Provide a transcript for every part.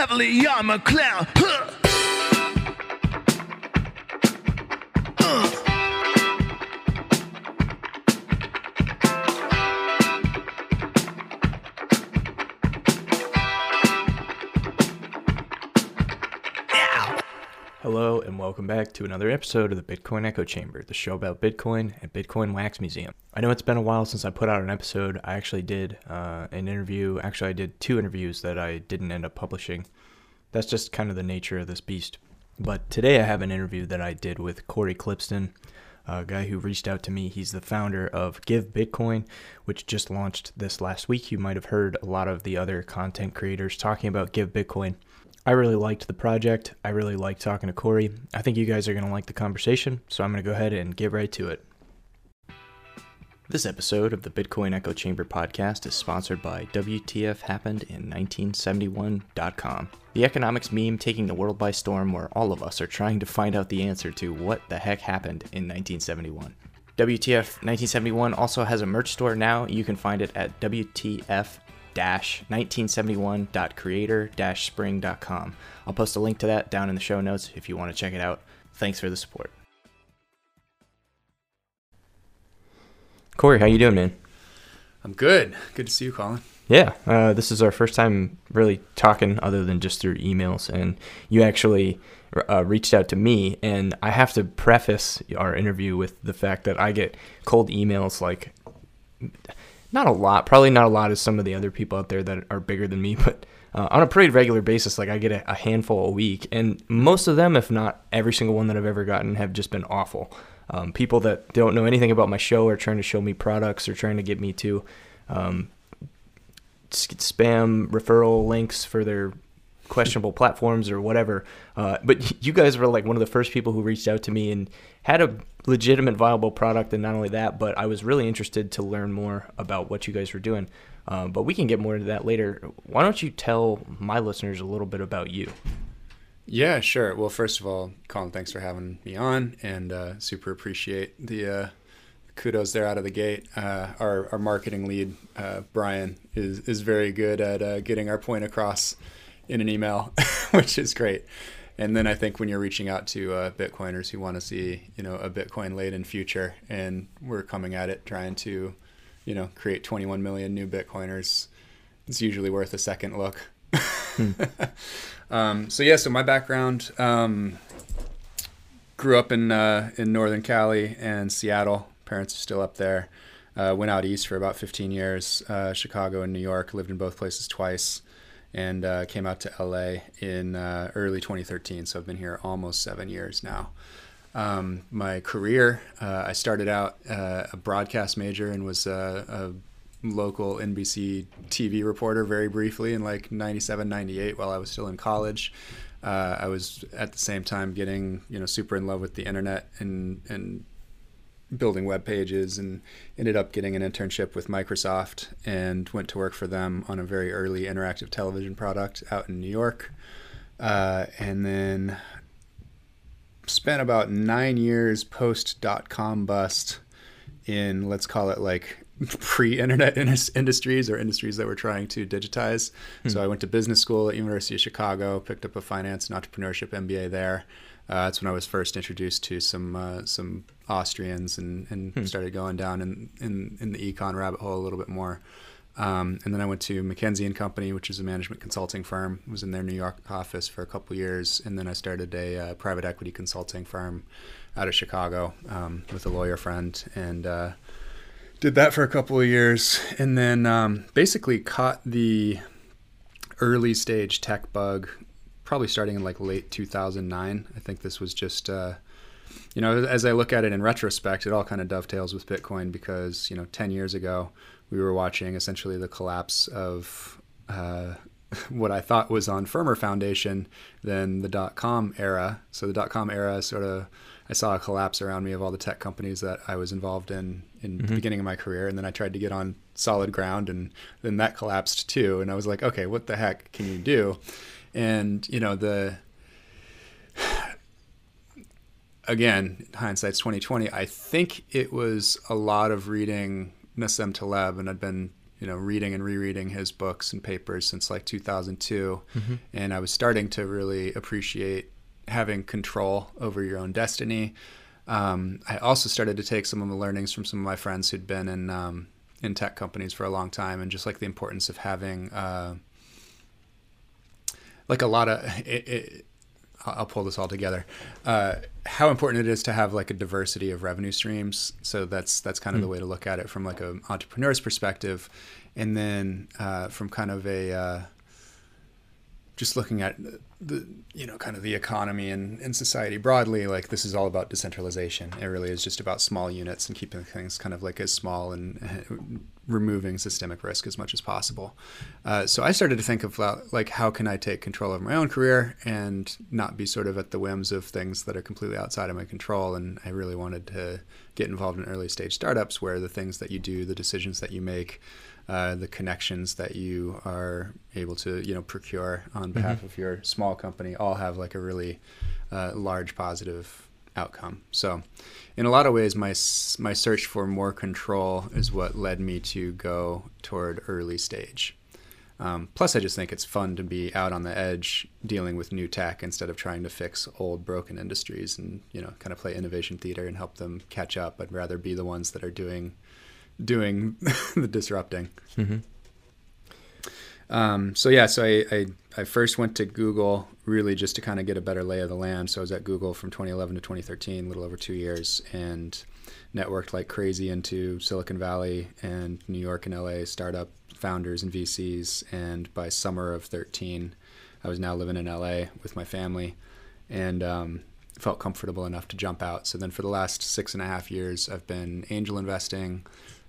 heavily, yeah, I'm a clown. Huh. Hello, and welcome back to another episode of the Bitcoin Echo Chamber, the show about Bitcoin and Bitcoin Wax Museum. I know it's been a while since I put out an episode. I actually did uh, an interview. Actually, I did two interviews that I didn't end up publishing. That's just kind of the nature of this beast. But today I have an interview that I did with Cory Klippsten, a guy who reached out to me. He's the founder of Give Bitcoin, which just launched this last week. You might have heard a lot of the other content creators talking about Give Bitcoin. I really liked the project. I really liked talking to Cory. I think you guys are going to like the conversation, so I'm going to go ahead and get right to it. This episode of the Bitcoin Echo Chamber podcast is sponsored by WTFHappenedIn1971.com, the economics meme taking the world by storm where all of us are trying to find out the answer to what the heck happened in 1971. WTF 1971 also has a merch store now. You can find it at WTF 1971.creator-spring.com. I'll post a link to that down in the show notes if you want to check it out. Thanks for the support. Cory, how you doing, man? I'm good. Good to see you, Colin. Yeah, uh, this is our first time really talking other than just through emails, and you actually uh, reached out to me, and I have to preface our interview with the fact that I get cold emails like not a lot, probably not a lot as some of the other people out there that are bigger than me, but uh, on a pretty regular basis, like I get a, a, handful a week, and most of them, if not every single one that I've ever gotten, have just been awful. Um, people that don't know anything about my show are trying to show me products or trying to get me to um, spam referral links for their questionable platforms or whatever. Uh, but you guys were like one of the first people who reached out to me and had a legitimate, viable product. And not only that, but I was really interested to learn more about what you guys were doing. Uh, but we can get more into that later. Why don't you tell my listeners a little bit about you? Yeah, sure. Well, first of all, Colin, thanks for having me on, and uh, super appreciate the uh, kudos there out of the gate. Uh, our our marketing lead, uh, Brian, is is very good at uh, getting our point across in an email, which is great. And then I think when you're reaching out to uh, Bitcoiners who want to see, you know, a Bitcoin laden future, and we're coming at it trying to, you know, create 21 million new Bitcoiners, it's usually worth a second look. hmm. um, so yeah, so my background, um, grew up in uh, in Northern Cali and Seattle. Parents are still up there. Uh, went out east for about 15 years, uh, Chicago and New York. Lived in both places twice and uh, came out to LA in uh, early 2013. So I've been here almost seven years now. Um, my career, uh, I started out uh, a broadcast major and was a, a, local NBC TV reporter very briefly in like 97, 98 while I was still in college. Uh, I was at the same time getting you know super in love with the internet and and building web pages and ended up getting an internship with Microsoft and went to work for them on a very early interactive television product out in New York. Uh, and then spent about nine years post dot com bust in, let's call it like pre internet industries or industries that were trying to digitize. Hmm. So I went to business school at University of Chicago, picked up a finance and entrepreneurship MBA there. Uh, that's when I was first introduced to some uh, some Austrians and, and hmm. started going down in, in, in the econ rabbit hole a little bit more. Um, and then I went to McKinsey and Company, which is a management consulting firm. I was in their New York office for a couple years, and then I started a uh, private equity consulting firm out of Chicago um, with a lawyer friend, and uh, did that for a couple of years, and then um, basically caught the early stage tech bug probably starting in like late 2009. I think this was just, uh, you know, as I look at it in retrospect, it all kind of dovetails with Bitcoin because, you know, 10 years ago, we were watching essentially the collapse of uh, what I thought was on firmer foundation than the dot com era. So the dot com era sort of, I saw a collapse around me of all the tech companies that I was involved in in mm-hmm. the beginning of my career. And then I tried to get on solid ground and then that collapsed too. And I was like, okay, what the heck can you do? And you know the again hindsight's 2020 i think it was a lot of reading Nassim Taleb and i'd been you know reading and rereading his books and papers since like 2002, and I was starting to really appreciate having control over your own destiny. Um, I also started to take some of the learnings from some of my friends who'd been in um, in tech companies for a long time, and just like the importance of having uh, like a lot of it, it, I'll pull this all together. Uh, how important it is to have like a diversity of revenue streams. So that's that's kind of the way to look at it from like an entrepreneur's perspective, and then uh, from kind of a uh, just looking at the you know kind of the economy and, and society broadly like this is all about decentralization it really is just about small units and keeping things kind of like as small and removing systemic risk as much as possible uh, so i started to think of like how can i take control of my own career and not be sort of at the whims of things that are completely outside of my control and i really wanted to get involved in early stage startups where the things that you do the decisions that you make uh, the connections that you are able to you know procure on behalf mm-hmm. of your small company all have like a really uh, large positive outcome. So, in a lot of ways, my my search for more control is what led me to go toward early stage. Um, plus, I just think it's fun to be out on the edge dealing with new tech instead of trying to fix old broken industries and you know kind of play innovation theater and help them catch up. I'd rather be the ones that are doing doing the disrupting. Mm-hmm. Um, so yeah, so I, I, I first went to Google really just to kind of get a better lay of the land. So I was at Google from 2011 to 2013, a little over two years, and networked like crazy into Silicon Valley and New York and LA startup founders and VCs. And by summer of 13, I was now living in LA with my family, and um, felt comfortable enough to jump out. So then for the last six and a half years, I've been angel investing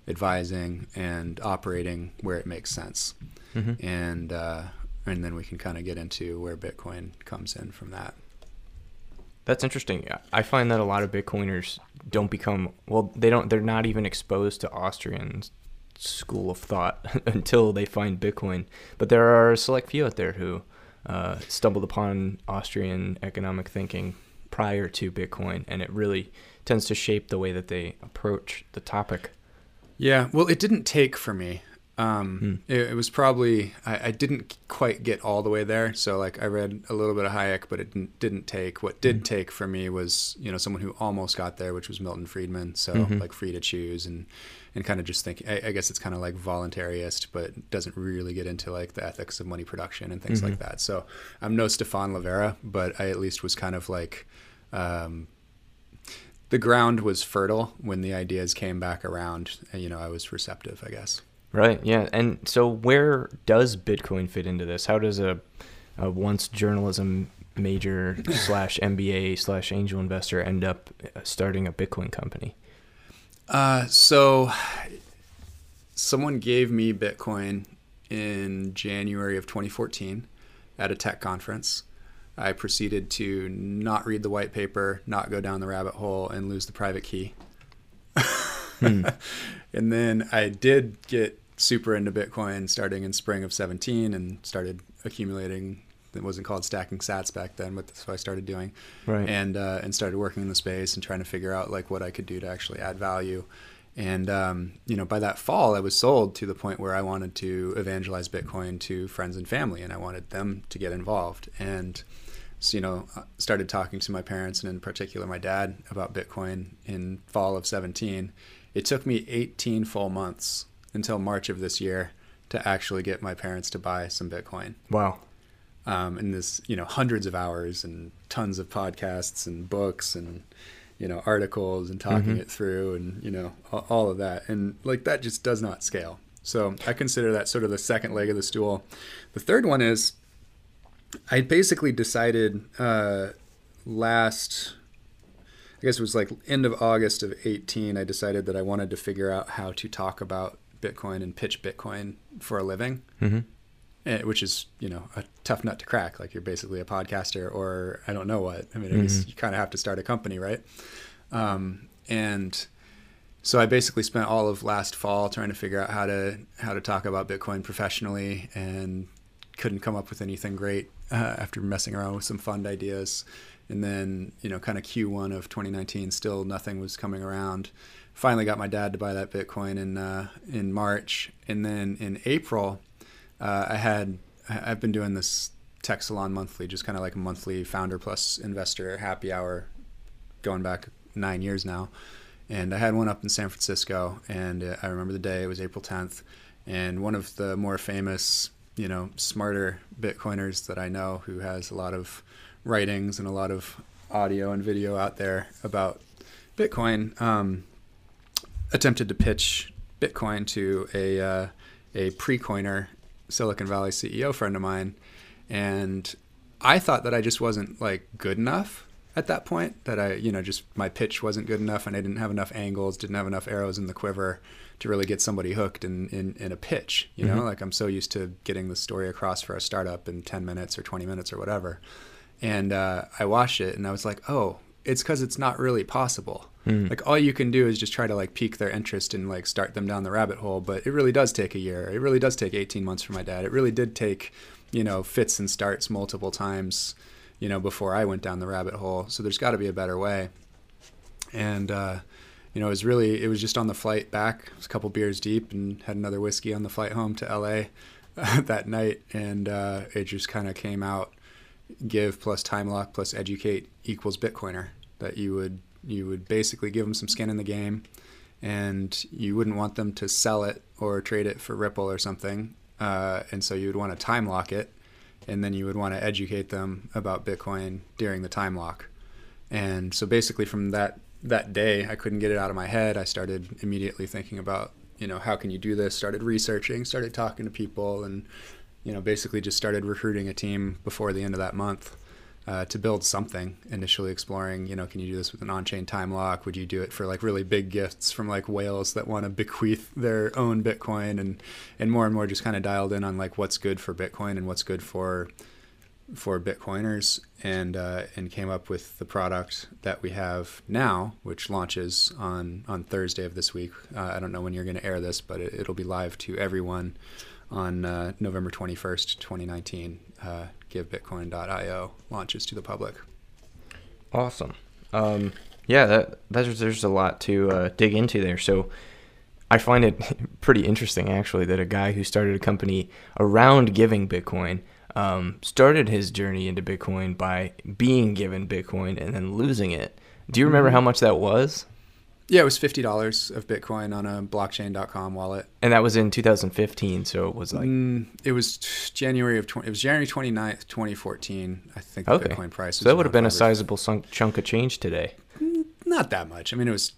advising and operating where it makes sense. Mm-hmm. And uh, and then we can kind of get into where Bitcoin comes in from that. That's interesting. I find that a lot of Bitcoiners don't become well, they don't they're not even exposed to Austrian school of thought until they find Bitcoin. But there are a select few out there who uh, stumbled upon Austrian economic thinking prior to Bitcoin, and it really tends to shape the way that they approach the topic. Yeah, well, it didn't take for me. Um, hmm. it, it, was probably I, I, didn't quite get all the way there. So like I read a little bit of Hayek, but it didn't, didn't take. What did hmm. take for me was you know someone who almost got there, which was Milton Friedman. So mm-hmm. like free to choose and and kind of just think. I, I guess it's kind of like voluntarist, but doesn't really get into like the ethics of money production and things mm-hmm. like that. So I'm no Stephan Livera, but I at least was kind of like. Um, the ground was fertile when the ideas came back around. And, you know, I was receptive, I guess. Right. Yeah. And so, where does Bitcoin fit into this? How does a, a once journalism major slash MBA slash angel investor end up uh, starting a Bitcoin company? Uh, so, someone gave me Bitcoin in January of 2014 at a tech conference. I proceeded to not read the white paper, not go down the rabbit hole, and lose the private key. hmm. And then I did get super into Bitcoin starting in spring of 17 and started accumulating. It wasn't called stacking sats back then, but that's what I started doing. Right. And uh, and started working in the space and trying to figure out like what I could do to actually add value. And um, you know, by that fall, I was sold to the point where I wanted to evangelize Bitcoin to friends and family, and I wanted them to get involved. And so, you know, started talking to my parents and in particular my dad about Bitcoin in fall of 17. It took me 18 full months until March of this year to actually get my parents to buy some Bitcoin. Wow. Um, and this, you know, hundreds of hours and tons of podcasts and books and, you know, articles and talking mm-hmm. it through and, you know, all of that. And like that just does not scale. So I consider that sort of the second leg of the stool. The third one is I basically decided uh, last, I guess it was like end of August of 18, I decided that I wanted to figure out how to talk about Bitcoin and pitch Bitcoin for a living. Mm-hmm. Eh, which is, you know, a tough nut to crack. Like you're basically a podcaster, or I don't know what. I mean, mm-hmm. you kind of have to start a company, right? Um, and so I basically spent all of last fall trying to figure out how to how to talk about Bitcoin professionally, and couldn't come up with anything great uh, after messing around with some fund ideas. And then, you know, kind of Q1 of 2019, still nothing was coming around. Finally got my dad to buy that Bitcoin in uh, in March, and then in April, uh, I had I've been doing this tech salon monthly, just kind of like a monthly founder plus investor happy hour, going back nine years now, and I had one up in San Francisco, and uh, I remember the day it was April 10th, and one of the more famous, you know, smarter Bitcoiners that I know, who has a lot of writings and a lot of audio and video out there about Bitcoin. Um, attempted to pitch Bitcoin to a uh, a pre-coiner Silicon Valley CEO friend of mine, and I thought that I just wasn't like good enough at that point. That I, you know, just my pitch wasn't good enough, and I didn't have enough angles, didn't have enough arrows in the quiver to really get somebody hooked in in, in a pitch. You know, like I'm so used to getting the story across for a startup in 10 minutes or 20 minutes or whatever. And uh, I watched it, and I was like, oh, it's because it's not really possible. Like all you can do is just try to like pique their interest and like start them down the rabbit hole. But it really does take a year. It really does take 18 months for my dad. It really did take, you know, fits and starts multiple times, you know, before I went down the rabbit hole. So there's got to be a better way. And uh, you know, it was really it was just on the flight back. It was a couple beers deep and had another whiskey on the flight home to LA that night, and uh, it just kind of came out. Give plus time lock plus educate equals Bitcoiner. That you would you would basically give them some skin in the game, and you wouldn't want them to sell it or trade it for Ripple or something. Uh, and so you would want to time lock it, and then you would want to educate them about Bitcoin during the time lock. And so basically from that that day, I couldn't get it out of my head. I started immediately thinking about, you know, how can you do this? Started researching, started talking to people, and you know, basically just started recruiting a team before the end of that month uh, to build something. Initially exploring, you know, can you do this with an on-chain time lock? Would you do it for like really big gifts from like whales that want to bequeath their own Bitcoin? And and more and more just kind of dialed in on like what's good for Bitcoin and what's good for for Bitcoiners, and uh, and came up with the product that we have now, which launches on on Thursday of this week. Uh, I don't know when you're going to air this, but it, it'll be live to everyone on uh, November 21st, 2019. GiveBitcoin.io launches to the public. Awesome. Um, yeah, that there's there's a lot to uh, dig into there. So I find it pretty interesting actually that a guy who started a company around giving Bitcoin um, started his journey into Bitcoin by being given Bitcoin and then losing it. Do you remember how much that was? Yeah, it was fifty dollars of Bitcoin on a blockchain.com wallet. And that was in 2015, so it was like Mm, it was January of 20, it was January 29th, 2014. I think the okay. Bitcoin price. So that would have been a sizable sunk, chunk of change today. Not that much. I mean, it was.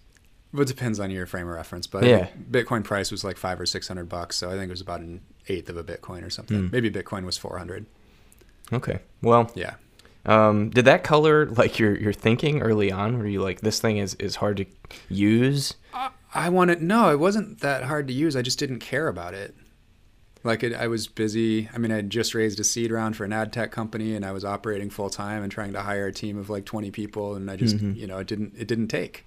Well, it depends on your frame of reference, but Yeah. Bitcoin price was like five or six hundred bucks. So I think it was about an eighth of a Bitcoin or something. Hmm. Maybe Bitcoin was four hundred. Okay. Well, Yeah. Um, did that color like your your thinking early on? Were you like this thing is is hard to use? I wanted no, it wasn't that hard to use. I just didn't care about it. Like it, I was busy. I mean, I just raised a seed round for an ad tech company, and I was operating full time and trying to hire a team of like twenty people, and I just, you know, it didn't it didn't take.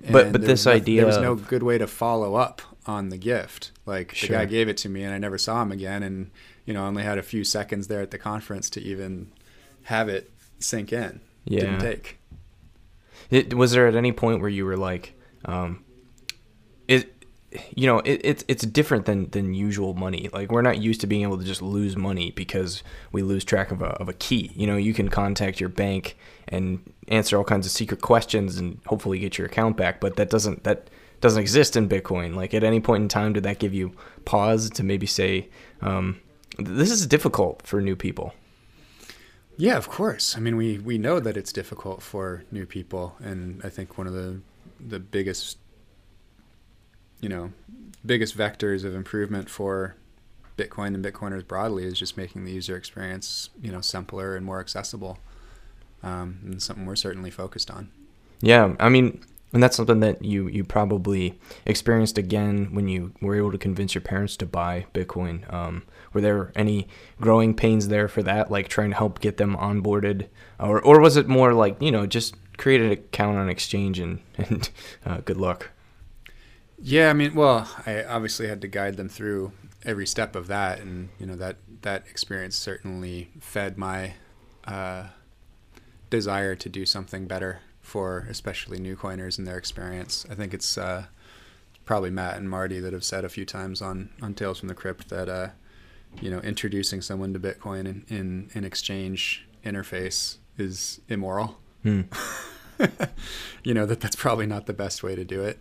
Mm-hmm. But- but this no- idea there was no good way to follow up on the gift. Like the guy gave it to me, and I never saw him again, and you know, I only had a few seconds there at the conference to even have it sink in. Yeah. Didn't take. It, was there at any point where you were like, um, it, you know, it, it's it's different than than usual money. Like we're not used to being able to just lose money because we lose track of a of a key. You know, you can contact your bank and answer all kinds of secret questions and hopefully get your account back. But that doesn't that doesn't exist in Bitcoin. Like at any point in time, did that give you pause to maybe say, um, this is difficult for new people? Yeah, of course. I mean, we we know that it's difficult for new people, and I think one of the the biggest, you know, biggest vectors of improvement for Bitcoin and Bitcoiners broadly is just making the user experience, you know, simpler and more accessible. Um, and something we're certainly focused on. Yeah, I mean, and that's something that you you probably experienced again when you were able to convince your parents to buy Bitcoin. Um, were there any growing pains there for that, like trying to help get them onboarded, or or was it more like you know just create an account on exchange and and uh, good luck? Yeah, I mean, well, I obviously had to guide them through every step of that, and you know that that experience certainly fed my uh, desire to do something better for especially new coiners and their experience. I think it's uh, probably Matt and Marty that have said a few times on on Tales from the Crypt that uh, you know introducing someone to Bitcoin in in an exchange interface is immoral. Hmm. you know that that's probably not the best way to do it.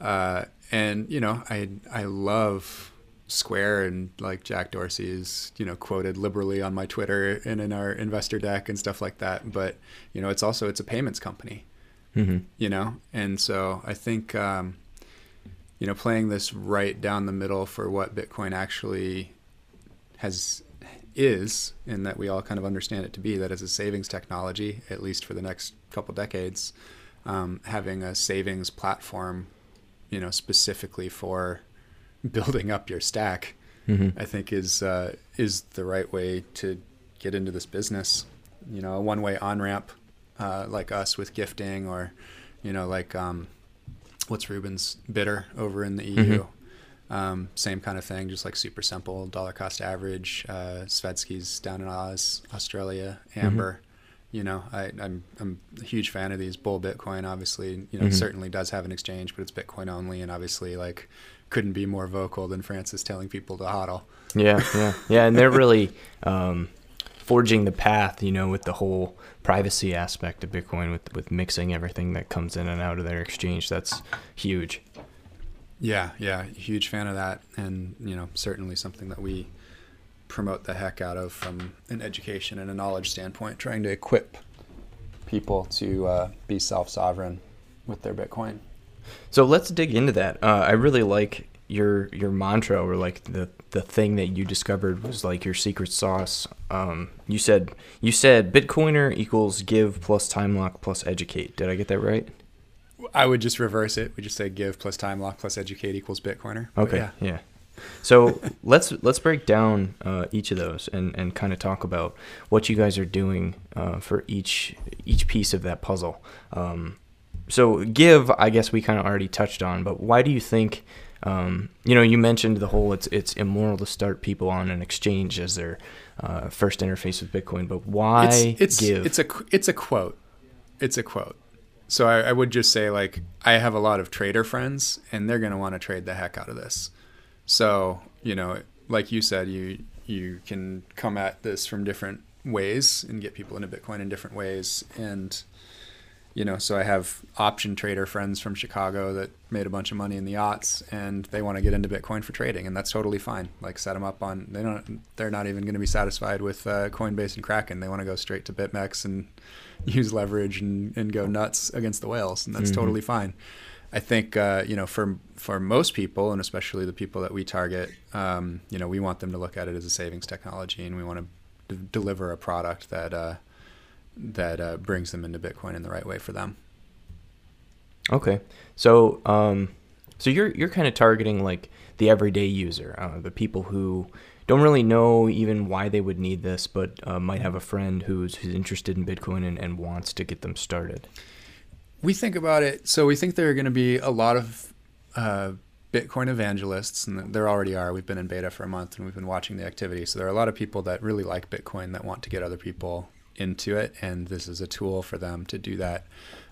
Uh, and you know, I I love Square and like Jack Dorsey is you know quoted liberally on my Twitter and in our investor deck and stuff like that. But you know, it's also it's a payments company. Mm-hmm. You know, and so I think um, you know playing this right down the middle for what Bitcoin actually has is, and that we all kind of understand it to be that as a savings technology, at least for the next couple decades, um, having a savings platform, you know, specifically for building up your stack, Mm-hmm. I think is uh, is the right way to get into this business. You know, a one way on ramp uh, like us with gifting, or you know, like um, what's Ruben's Bittr over in the EU. Um, same kind of thing, just like super simple, dollar cost average. Uh, Svetski's down in Oz, Australia, Amber. You know, I, I'm I'm a huge fan of these. Bull Bitcoin, obviously, you know, Mhm. certainly does have an exchange, but it's Bitcoin only, and obviously, like, couldn't be more vocal than Francis telling people to hodl. Yeah, yeah, yeah, and they're really um, forging the path, you know, with the whole privacy aspect of Bitcoin, with with mixing everything that comes in and out of their exchange. That's huge. Yeah, yeah, huge fan of that, and you know, certainly something that we promote the heck out of from an education and a knowledge standpoint, trying to equip people to uh, be self-sovereign with their Bitcoin. So let's dig into that. Uh, I really like your your mantra, or like the the thing that you discovered was like your secret sauce. Um, you said you said Bitcoiner equals give plus time lock plus educate. Did I get that right? I would just reverse it. We just say give plus time lock plus educate equals Bitcoiner. But Okay. yeah. Yeah. So let's let's break down uh, each of those and, and kind of talk about what you guys are doing uh, for each each piece of that puzzle. Um, so give, I guess we kind of already touched on, but why do you think? Um, you know, you mentioned the whole it's it's immoral to start people on an exchange as their uh, first interface with Bitcoin, but why it's it's give? it's a it's a quote. It's a quote. So I, I would just say like I have a lot of trader friends, and they're gonna want to trade the heck out of this. So you know, like you said, you you can come at this from different ways and get people into Bitcoin in different ways, and you know, so I have option trader friends from Chicago that made a bunch of money in the yachts, and they want to get into Bitcoin for trading, and that's totally fine. Like set them up on they don't they're not even going to be satisfied with uh, Coinbase and Kraken. They want to go straight to BitMEX and use leverage and, and go nuts against the whales, and that's Mhm. totally fine. I think uh, you know for for most people, and especially the people that we target, um, you know, we want them to look at it as a savings technology, and we want to d- deliver a product that uh, that uh, brings them into Bitcoin in the right way for them. Okay, so um, so you're you're kind of targeting like the everyday user, uh, the people who don't really know even why they would need this, but uh, might have a friend who's who's interested in Bitcoin and, and wants to get them started. We think about it. So we think there are going to be a lot of uh, Bitcoin evangelists, and there already are. We've been in beta for a month, and we've been watching the activity. So there are a lot of people that really like Bitcoin that want to get other people into it, and this is a tool for them to do that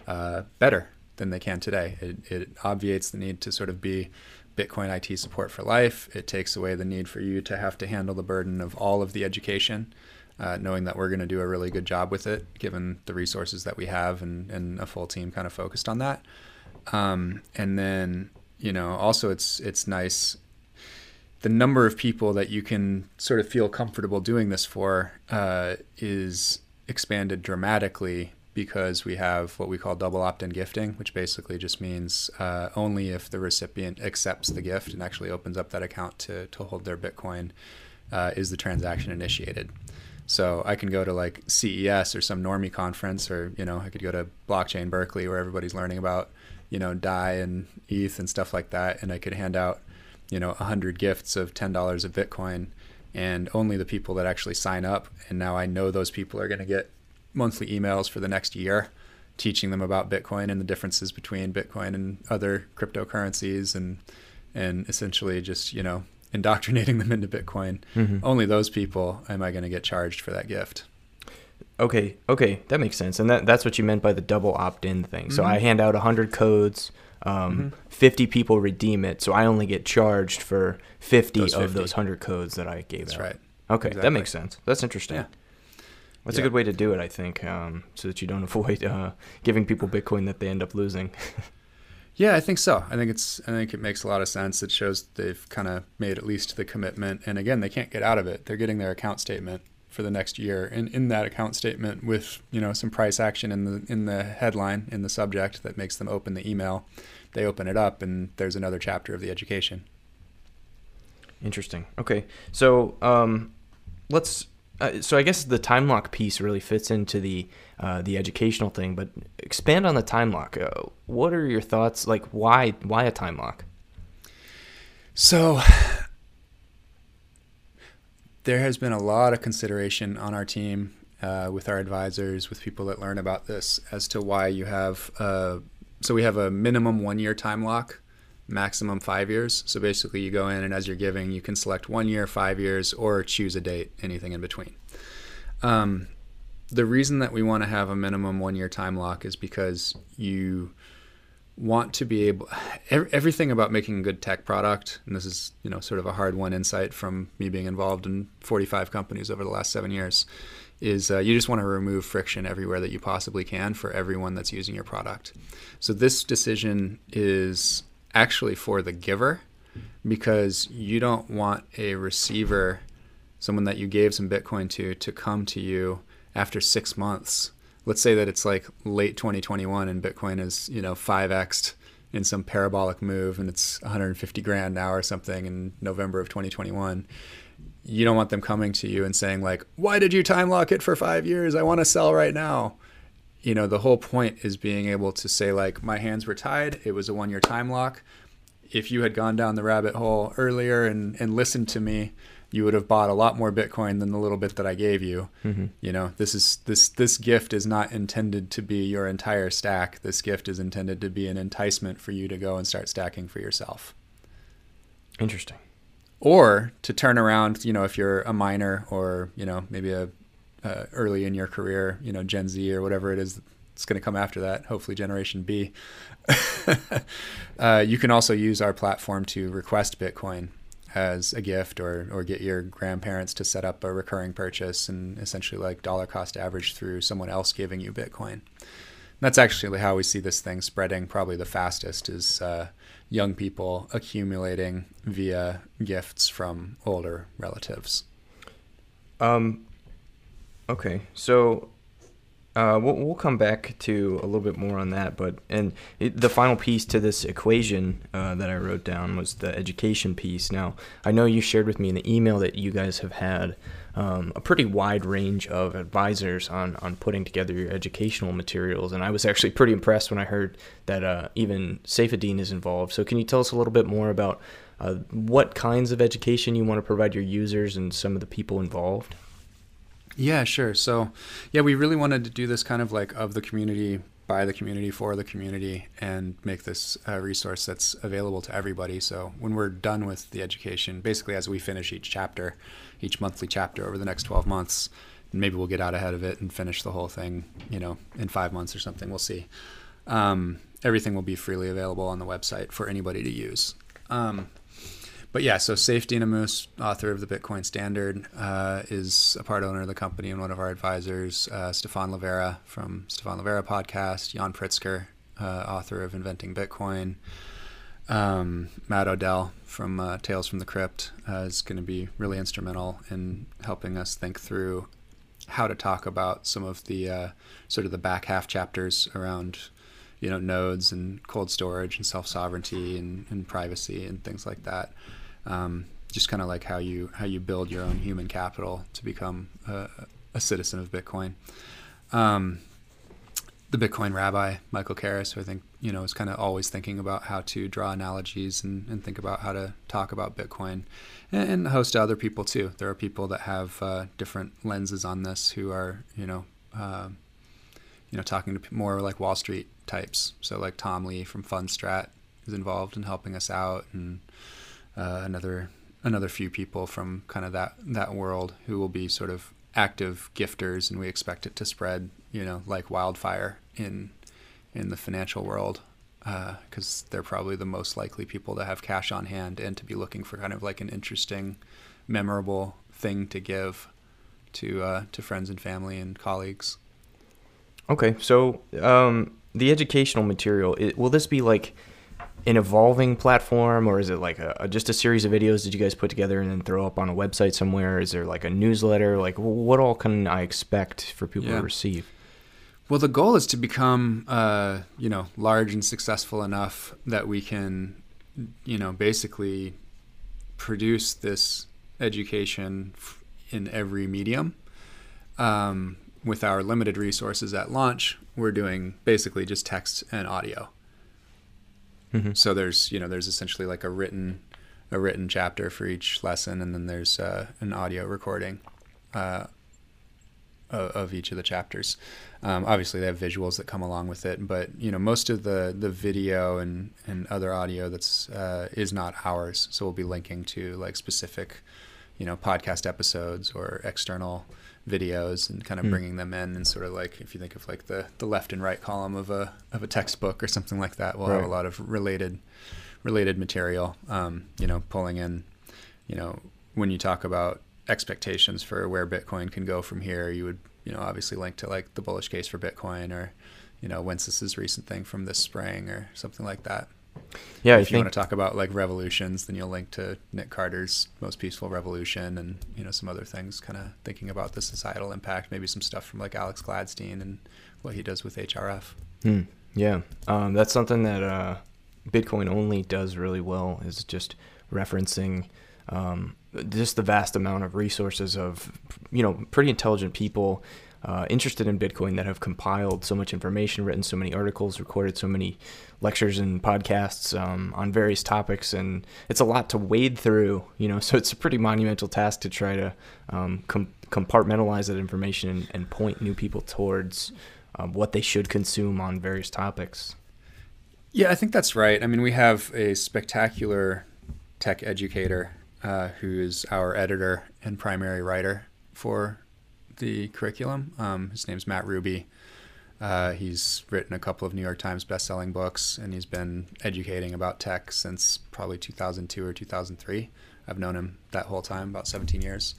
uh, better than they can today. It, it obviates the need to sort of be Bitcoin IT support for life. It takes away the need for you to have to handle the burden of all of the education uh, knowing that we're going to do a really good job with it, given the resources that we have and, and a full team kind of focused on that. Um, and then, you know, also it's it's nice the number of people that you can sort of feel comfortable doing this for uh, is expanded dramatically because we have what we call double opt-in gifting, which basically just means uh, only if the recipient accepts the gift and actually opens up that account to, to hold their Bitcoin uh, is the transaction initiated. So I can go to like CES or some normie conference, or you know, I could go to Blockchain Berkeley where everybody's learning about, you know, DAI and ETH and stuff like that, and I could hand out, you know, hundred gifts of ten dollars of Bitcoin, and only the people that actually sign up, and now I know those people are going to get monthly emails for the next year, teaching them about Bitcoin and the differences between Bitcoin and other cryptocurrencies, and and essentially just you know indoctrinating them into Bitcoin Mhm. only those people am I going to get charged for that gift. Okay, okay, that makes sense, and that that's what you meant by the double opt-in thing. So Mm-hmm. I hand out hundred codes, um, fifty people redeem it, so I only get charged for fifty Those of 50. those hundred codes that I gave That's out. right. Okay, that makes sense. That's interesting. Yeah. That's a good way to do it, I think, um, so that you don't avoid uh, giving people Bitcoin that they end up losing. Yeah, I think so. I think it's. I think it makes a lot of sense. It shows they've kind of made at least the commitment, and again, they can't get out of it. They're getting their account statement for the next year, and in that account statement, with you know some price action in the in the headline in the subject that makes them open the email, they open it up, and there's another chapter of the education. Interesting. Okay, so um, let's. Uh, so I guess the time lock piece really fits into the uh, the educational thing, but expand on the time lock. Uh, what are your thoughts? Like, why why a time lock? So there has been a lot of consideration on our team uh, with our advisors, with people that learn about this, as to why you have. Uh, so we have a minimum one year time lock, maximum five years. So basically, you go in and as you're giving, you can select one year, five years, or choose a date, anything in between. Um, the reason that we want to have a minimum one year time lock is because you want to be able everything about making a good tech product and this is you know sort of a hard one insight from me being involved in 45 companies over the last seven years is uh, you just want to remove friction everywhere that you possibly can for everyone that's using your product. So this decision is actually for the giver because you don't want a receiver someone that you gave some bitcoin to to come to you after six months let's say that it's like late 2021 and bitcoin is you know 5xed in some parabolic move and it's 150 grand now or something in november of 2021 you don't want them coming to you and saying like why did you time lock it for five years? I want to sell right now. You know the whole point is being able to say like my hands were tied. It was a one year time lock. If you had gone down the rabbit hole earlier and, and listened to me you would have bought a lot more bitcoin than the little bit that i gave you. You know this is this this gift is not intended to be your entire stack. This gift is intended to be an enticement for you to go and start stacking for yourself. Interesting. or to turn around you know if you're a miner or you know maybe a uh, early in your career you know gen z or whatever it is it's going to come after that hopefully generation b uh, you can also use our platform to request bitcoin as a gift or, or get your grandparents to set up a recurring purchase and essentially like dollar cost average through someone else giving you bitcoin that's actually how we see this thing spreading probably the fastest is uh, young people accumulating via gifts from older relatives. Um, okay, so uh, we'll, we'll come back to a little bit more on that, but and it, the final piece to this equation uh, that I wrote down was the education piece. Now, I know you shared with me in the email that you guys have had um, a pretty wide range of advisors on on putting together your educational materials, and I was actually pretty impressed when I heard that uh, even Saifedean is involved. So, can you tell us a little bit more about uh, what kinds of education you want to provide your users and some of the people involved? Yeah, sure. So, yeah, we really wanted to do this kind of like of the community, by the community, for the community, and make this a resource that's available to everybody. So, when we're done with the education, basically as we finish each chapter, each monthly chapter over the next 12 months, maybe we'll get out ahead of it and finish the whole thing, you know, in five months or something. We'll see. Um, everything will be freely available on the website for anybody to use. Um, but yeah, so Saifedean Ammous, author of the Bitcoin Standard, uh, is a part owner of the company and one of our advisors. Uh, Stephan Livera from Stephan Livera podcast, Yan Pritzker, uh, author of Inventing Bitcoin. Um, Matt Odell from uh, Tales from the Crypt uh, is going to be really instrumental in helping us think through how to talk about some of the uh, sort of the back half chapters around you know nodes and cold storage and self sovereignty and, and privacy and things like that. Um, just kind of like how you how you build your own human capital to become a, a citizen of Bitcoin. Um, the Bitcoin rabbi Michael Caras, who I think you know is kind of always thinking about how to draw analogies and, and think about how to talk about Bitcoin, and, and host other people too. There are people that have uh, different lenses on this who are you know. Uh, you know, talking to more like Wall Street types. So like Tom Lee from Fundstrat is involved in helping us out, and uh, another another few people from kind of that that world who will be sort of active gifters, and we expect it to spread, you know, like wildfire in in the financial world because uh, they're probably the most likely people to have cash on hand and to be looking for kind of like an interesting, memorable thing to give to uh, to friends and family and colleagues. Okay, so um, the educational material it, will this be like an evolving platform or is it like a, a, just a series of videos that you guys put together and then throw up on a website somewhere is there like a newsletter like what all can i expect for people yeah. to receive well the goal is to become uh, you know large and successful enough that we can you know basically produce this education in every medium um, with our limited resources at launch we're doing basically just text and audio. Mm-hmm. So there's you know there's essentially like a written a written chapter for each lesson, and then there's uh, an audio recording uh, of each of the chapters. Um, obviously, they have visuals that come along with it, but you know most of the the video and and other audio that's uh, is not ours. So we'll be linking to like specific you know podcast episodes or external videos and kind of mm. bringing them in and sort of like if you think of like the the left and right column of a of a textbook or something like that, we'll right. have a lot of related related material. Um, you know, pulling in, you know, when you talk about expectations for where Bitcoin can go from here, you would you know obviously link to like the bullish case for Bitcoin or you know Wences's recent thing from this spring or something like that. Yeah, if I you want to talk about like revolutions, then you'll link to Nic Carter's Most Peaceful Revolution, and you know some other things, kind of thinking about the societal impact. Maybe some stuff from like Alex Gladstein and what he does with HRF. Hmm. Yeah, um, that's something that uh, Bitcoin only does really well is just referencing um, just the vast amount of resources of you know pretty intelligent people uh, interested in Bitcoin that have compiled so much information, written so many articles, recorded so many lectures and podcasts um, on various topics, and it's a lot to wade through. You know, so it's a pretty monumental task to try to um, com- compartmentalize that information and, and, point new people towards um, what they should consume on various topics. Yeah, I think that's right. I mean, we have a spectacular tech educator uh, who is our editor and primary writer for the curriculum. Um, his name's Matt Ruby. Uh, he's written a couple of New York Times best-selling books, and he's been educating about tech since probably 2002 or 2003. I've known him that whole time, about 17 years.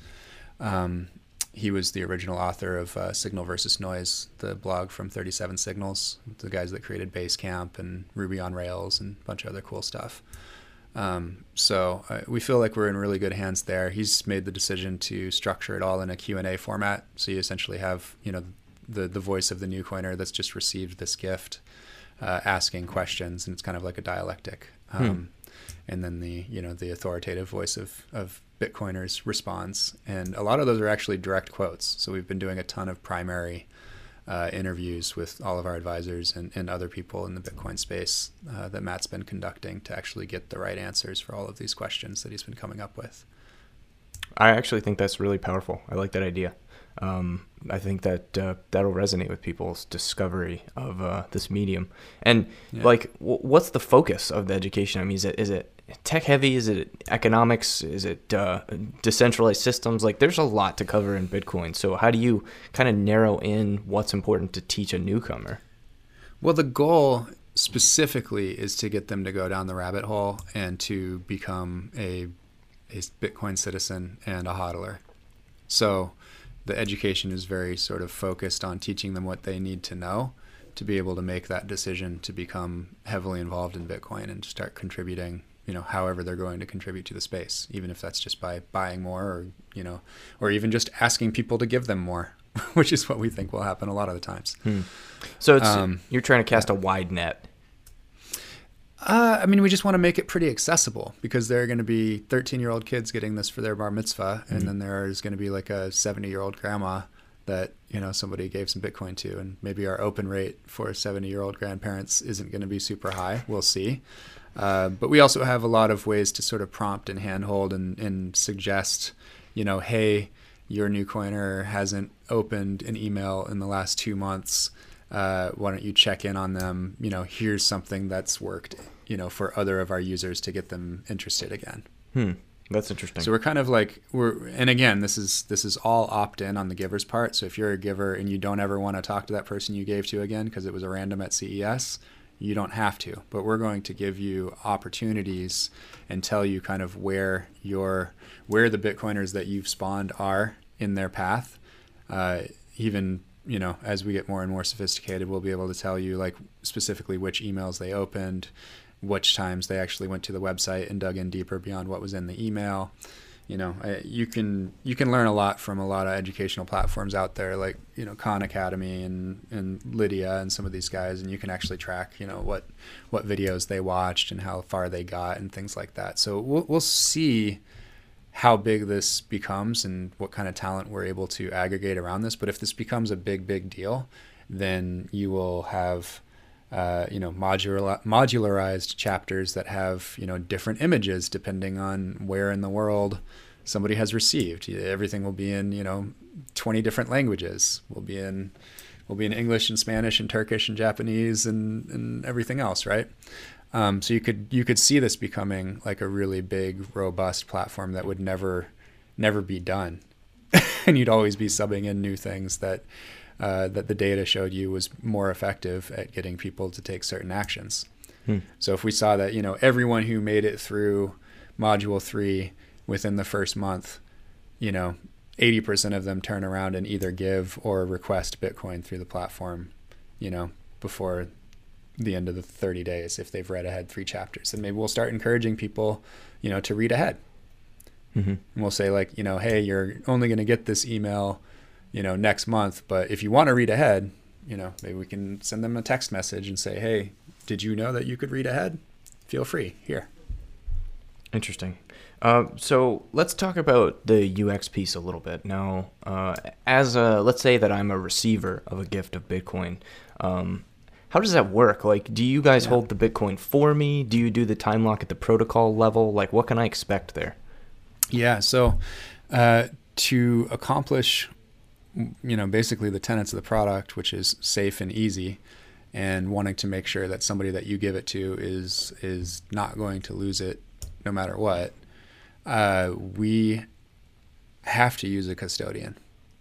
Um, he was the original author of uh, Signal versus Noise, the blog from 37 Signals, the guys that created Basecamp and Ruby on Rails and a bunch of other cool stuff. Um, so uh, we feel like we're in really good hands there. He's made the decision to structure it all in a Q&A format. So you essentially have, you know, the, the voice of the new coiner that's just received this gift uh, asking questions and it's kind of like a dialectic. Hmm. Um, hmm. And then the, you know, the authoritative voice of, of Bitcoiners responds. And a lot of those are actually direct quotes. So we've been doing a ton of primary uh, interviews with all of our advisors and, and other people in the Bitcoin space uh, that Matt's been conducting to actually get the right answers for all of these questions that he's been coming up with. I actually think that's really powerful. I like that idea. Um, I think that uh, that'll resonate with people's discovery of uh, this medium. And yeah. like, w- what's the focus of the education? I mean, is it is it tech heavy? Is it economics? Is it uh, decentralized systems? Like, there's a lot to cover in Bitcoin. So, how do you kind of narrow in what's important to teach a newcomer? Well, the goal specifically is to get them to go down the rabbit hole and to become a, a Bitcoin citizen and a hodler. So, the education is very sort of focused on teaching them what they need to know to be able to make that decision to become heavily involved in Bitcoin and to start contributing you know however they're going to contribute to the space even if that's just by buying more or you know or even just asking people to give them more which is what we think will happen a lot of the times hmm. so it's um, you're trying to cast a wide net uh, I mean, we just want to make it pretty accessible because there are going to be 13 year old kids getting this for their bar mitzvah, and mm-hmm. then there is going to be like a 70 year old grandma that you know somebody gave some Bitcoin to, and maybe our open rate for 70 year old grandparents isn't going to be super high. We'll see. Uh, but we also have a lot of ways to sort of prompt and handhold and, and suggest, you know, hey, your new coiner hasn't opened an email in the last two months. Uh, why don't you check in on them? You know, here's something that's worked, you know, for other of our users to get them interested again. Hmm. That's interesting. So we're kind of like we're and again this is this is all opt in on the giver's part. So if you're a giver and you don't ever want to talk to that person you gave to again because it was a random at CES, you don't have to. But we're going to give you opportunities and tell you kind of where your where the Bitcoiners that you've spawned are in their path. Uh, even you know as we get more and more sophisticated, we'll be able to tell you like specifically which emails they opened which times they actually went to the website and dug in deeper beyond what was in the email. You know, you can you can learn a lot from a lot of educational platforms out there, like you know Khan Academy and and Lynda and some of these guys, and you can actually track you know what what videos they watched and how far they got and things like that. So we'll we'll see how big this becomes and what kind of talent we're able to aggregate around this. But if this becomes a big big deal, then you will have uh, you know modular, modularized chapters that have you know different images depending on where in the world somebody has received. Everything will be in you know 20 different languages. Will be in will be in English and Spanish and Turkish and Japanese and, and everything else, right? Um, so you could you could see this becoming like a really big, robust platform that would never never be done, and you'd always be subbing in new things that uh, that the data showed you was more effective at getting people to take certain actions. Hmm. So if we saw that you know everyone who made it through module three within the first month, you know, 80% of them turn around and either give or request Bitcoin through the platform, you know, before the end of the 30 days if they've read ahead three chapters. And maybe we'll start encouraging people, you know, to read ahead. Mm-hmm. And we'll say like, you know, hey, you're only going to get this email you know, next month. But if you want to read ahead, you know, maybe we can send them a text message and say, hey, did you know that you could read ahead? Feel free here. Interesting. Uh, so let's talk about the UX piece a little bit now. Uh, as a, let's say that I'm a receiver of a gift of Bitcoin. Um, how does that work? Like, do you guys yeah. hold the Bitcoin for me? Do you do the time lock at the protocol level? Like, what can I expect there? Yeah. So, uh, to accomplish you know, basically the tenets of the product, which is safe and easy, and wanting to make sure that somebody that you give it to is is not going to lose it no matter what. Uh, we have to use a custodian.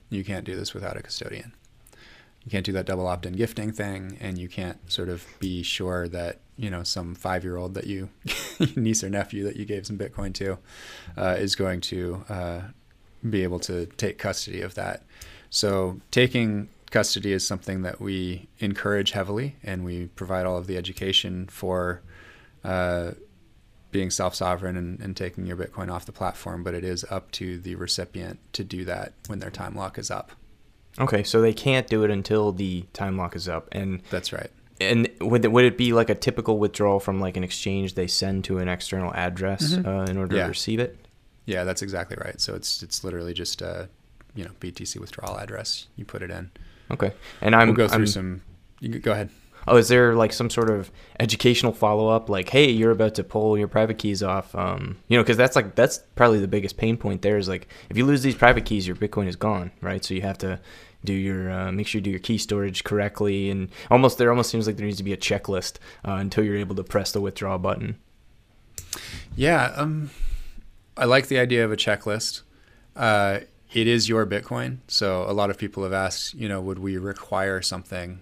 You can't do this without a custodian. You can't do that double opt-in gifting thing, and you can't sort of be sure that you know some five-year-old that you niece or nephew that you gave some Bitcoin to uh, is going to uh, be able to take custody of that. So taking custody is something that we encourage heavily, and we provide all of the education for uh, being self-sovereign and, and, taking your Bitcoin off the platform. But it is up to the recipient to do that when their time lock is up. Okay, so they can't do it until the time lock is up, and that's right. And would it, would it be like a typical withdrawal from like an exchange they send to an external address mm-hmm. uh, in order yeah. to receive it? Yeah, that's exactly right. So it's it's literally just uh, you know BTC withdrawal address. You put it in. Okay, and I'm we'll go through I'm, some. You go ahead. Oh, is there like some sort of educational follow up? Like, hey, you're about to pull your private keys off. Um, you know, because that's like that's probably the biggest pain point. There is like, if you lose these private keys, your Bitcoin is gone, right? So you have to do your uh, make sure you do your key storage correctly, and almost there almost seems like there needs to be a checklist uh, until you're able to press the withdraw button. Yeah, um, I like the idea of a checklist. Uh, it is your Bitcoin. So a lot of people have asked, you know, would we require something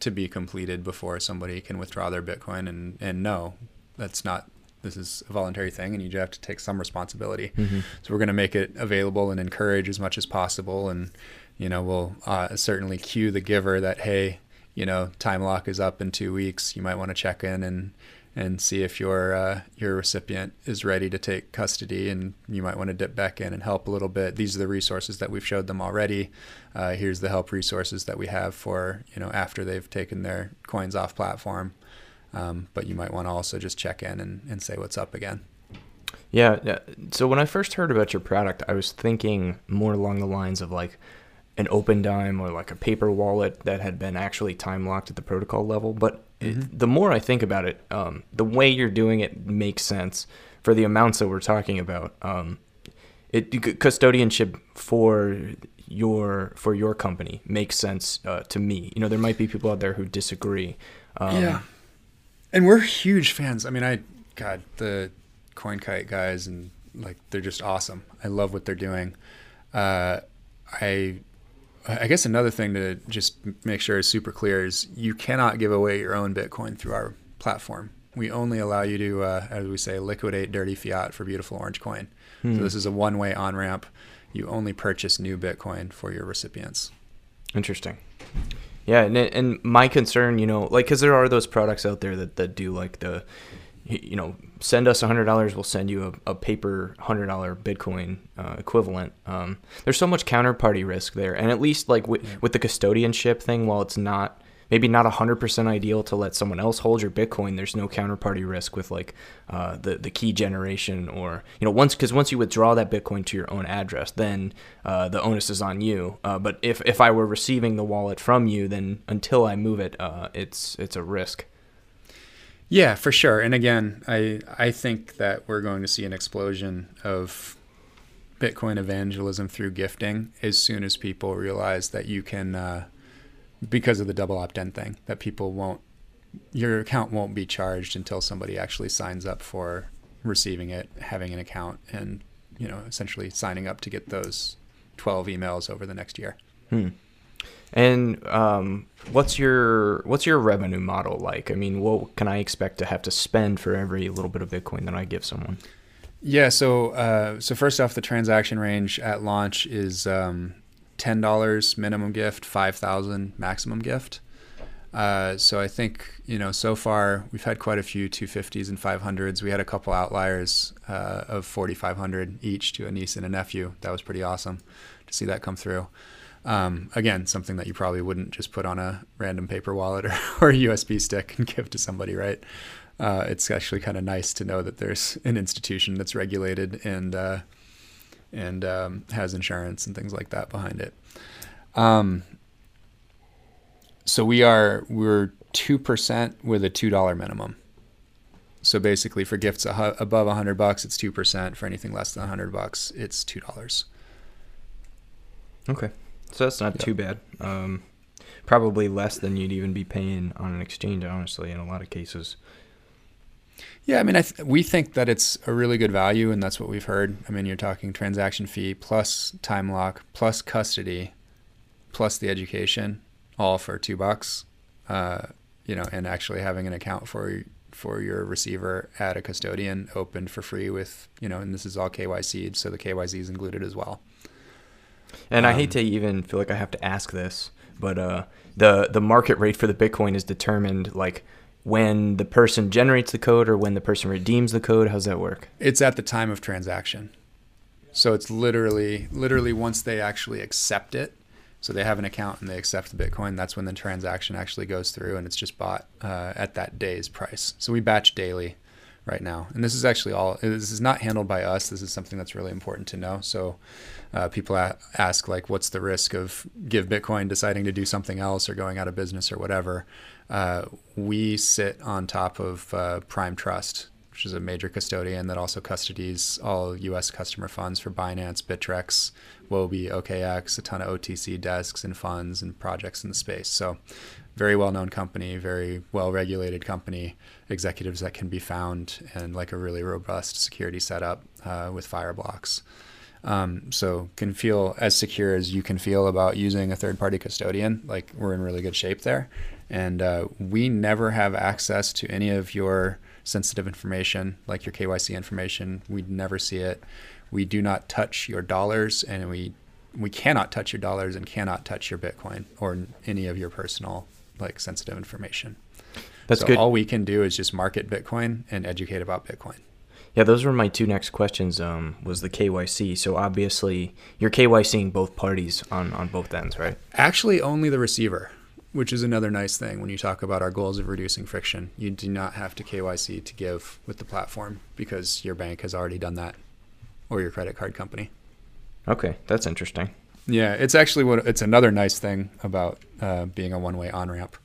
to be completed before somebody can withdraw their Bitcoin? And and no, that's not. This is a voluntary thing, and you have to take some responsibility. Mm-hmm. So we're going to make it available and encourage as much as possible, and you know, we'll uh, certainly cue the giver that hey, you know, time lock is up in two weeks. You might want to check in and and see if your uh, your recipient is ready to take custody, and you might want to dip back in and help a little bit. These are the resources that we've showed them already. Uh, here's the help resources that we have for you know after they've taken their coins off platform. Um, but you might want to also just check in and, and say what's up again. Yeah. So when I first heard about your product, I was thinking more along the lines of like an Opendime or like a paper wallet that had been actually time locked at the protocol level. But mm-hmm. the more I think about it, um, the way you're doing it makes sense for the amounts that we're talking about. Um, it custodianship for your for your company makes sense uh, to me. You know, there might be people out there who disagree. Um, yeah, and we're huge fans. I mean, I God, the CoinKite guys and like they're just awesome. I love what they're doing. Uh, I I guess another thing to just make sure is super clear is you cannot give away your own Bitcoin through our platform. We only allow you to, uh, as we say, liquidate dirty fiat for beautiful orange coin. Hmm. So this is a one-way on ramp. You only purchase new Bitcoin for your recipients. Interesting. Yeah, and and my concern, you know, like because there are those products out there that that do like the, you know, send us a hundred dollars, we'll send you a, a paper hundred dollar Bitcoin uh, equivalent. Um, there's so much counterparty risk there, and at least like with, with the custodianship thing, while it's not maybe not 100% ideal to let someone else hold your bitcoin there's no counterparty risk with like uh, the, the key generation or you know once because once you withdraw that bitcoin to your own address then uh, the onus is on you. Uh, but if, if i were receiving the wallet from you then until i move it uh, it's it's a risk Yeah, for sure. And again, I I think that we're going to see an explosion of Bitcoin evangelism through gifting as soon as people realize that you can, uh, because of the double opt-in thing, that people won't, your account won't be charged until somebody actually signs up for receiving it, having an account, and you know, essentially signing up to get those 12 emails over the next year. Hmm. And um, what's your what's your revenue model like? I mean, what can I expect to have to spend for every little bit of Bitcoin that I give someone? Yeah. So uh, so first off, the transaction range at launch is um, ten dollars minimum gift, five thousand maximum gift. Uh, so I think you know so far we've had quite a few 250s and 500s. We had a couple outliers uh, of 4,500 each to a niece and a nephew. That was pretty awesome to see that come through. Um, again, something that you probably wouldn't just put on a random paper wallet or, or a USB stick and give to somebody, right? Uh, it's actually kind of nice to know that there's an institution that's regulated and uh, and um, has insurance and things like that behind it. Um, so we are we're two percent with a two dollar minimum. So basically, for gifts above hundred bucks, it's two percent. For anything less than hundred bucks, it's two dollars. Okay, so that's not too bad. Um, probably less than you'd even be paying on an exchange, honestly, in a lot of cases. Yeah, I mean, I th- we think that it's a really good value, and that's what we've heard. I mean, you're talking transaction fee plus time lock plus custody plus the education, all for two bucks. Uh, you know, and actually having an account for for your receiver at a custodian opened for free with you know, and this is all KYC, so the KYC is included as well. And I Um, hate to even feel like I have to ask this, but uh, the the market rate for the Bitcoin is determined like when the person generates the code or when the person redeems the code. How's that work? It's at the time of transaction. So it's literally literally once they actually accept it. So they have an account and they accept the Bitcoin. That's when the transaction actually goes through and it's just bought uh, at that day's price. So we batch daily right now, and this is actually all. This is not handled by us. This is something that's really important to know. So uh, people a- ask like, what's the risk of Give Bitcoin deciding to do something else or going out of business or whatever? Uh, we sit on top of uh, Prime Trust, which is a major custodian that also custodies all U.S. customer funds for Binance, Bittrex, Huobi, OKX, a ton of OTC desks and funds and projects in the space. So, very well-known company, very well-regulated company, executives that can be found, and like a really robust security setup uh, with Fireblocks. Um, so can feel as secure as you can feel about using a third-party custodian. Like we're in really good shape there, and uh, we never have access to any of your sensitive information, like your KYC information. We never see it. We do not touch your dollars, and we we cannot touch your dollars and cannot touch your Bitcoin or any of your personal like sensitive information. That's so good. all we can do is just market Bitcoin and educate about Bitcoin. Yeah, those were my two next questions. Um, was the KYC. So obviously you're KYCing both parties on on both ends, right? Actually, only the receiver, which is another nice thing when you talk about our goals of reducing friction. You do not have to KYC to give with the platform because your bank has already done that or your credit card company. Okay, that's interesting. Yeah, it's actually what it's another nice thing about uh, being a one-way on-ramp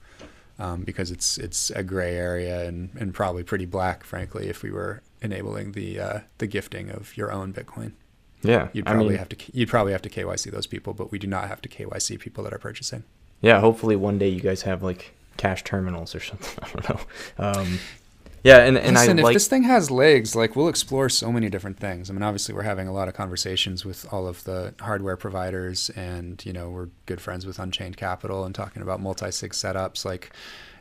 um, because it's it's a gray area and, and probably pretty black, frankly, if we were enabling the uh, the gifting of your own Bitcoin. Yeah, You'd I probably mean, have to you'd probably have to KYC those people, but we do not have to KYC people that are purchasing. yeah. Hopefully one day you guys have like cash terminals or something. I don't know. Um, Yeah, and and Listen, I if like this thing has legs, like we'll explore so many different things. I mean, obviously, we're having a lot of conversations with all of the hardware providers, and you know, we're good friends with Unchained Capital and talking about multi-sig setups. Like,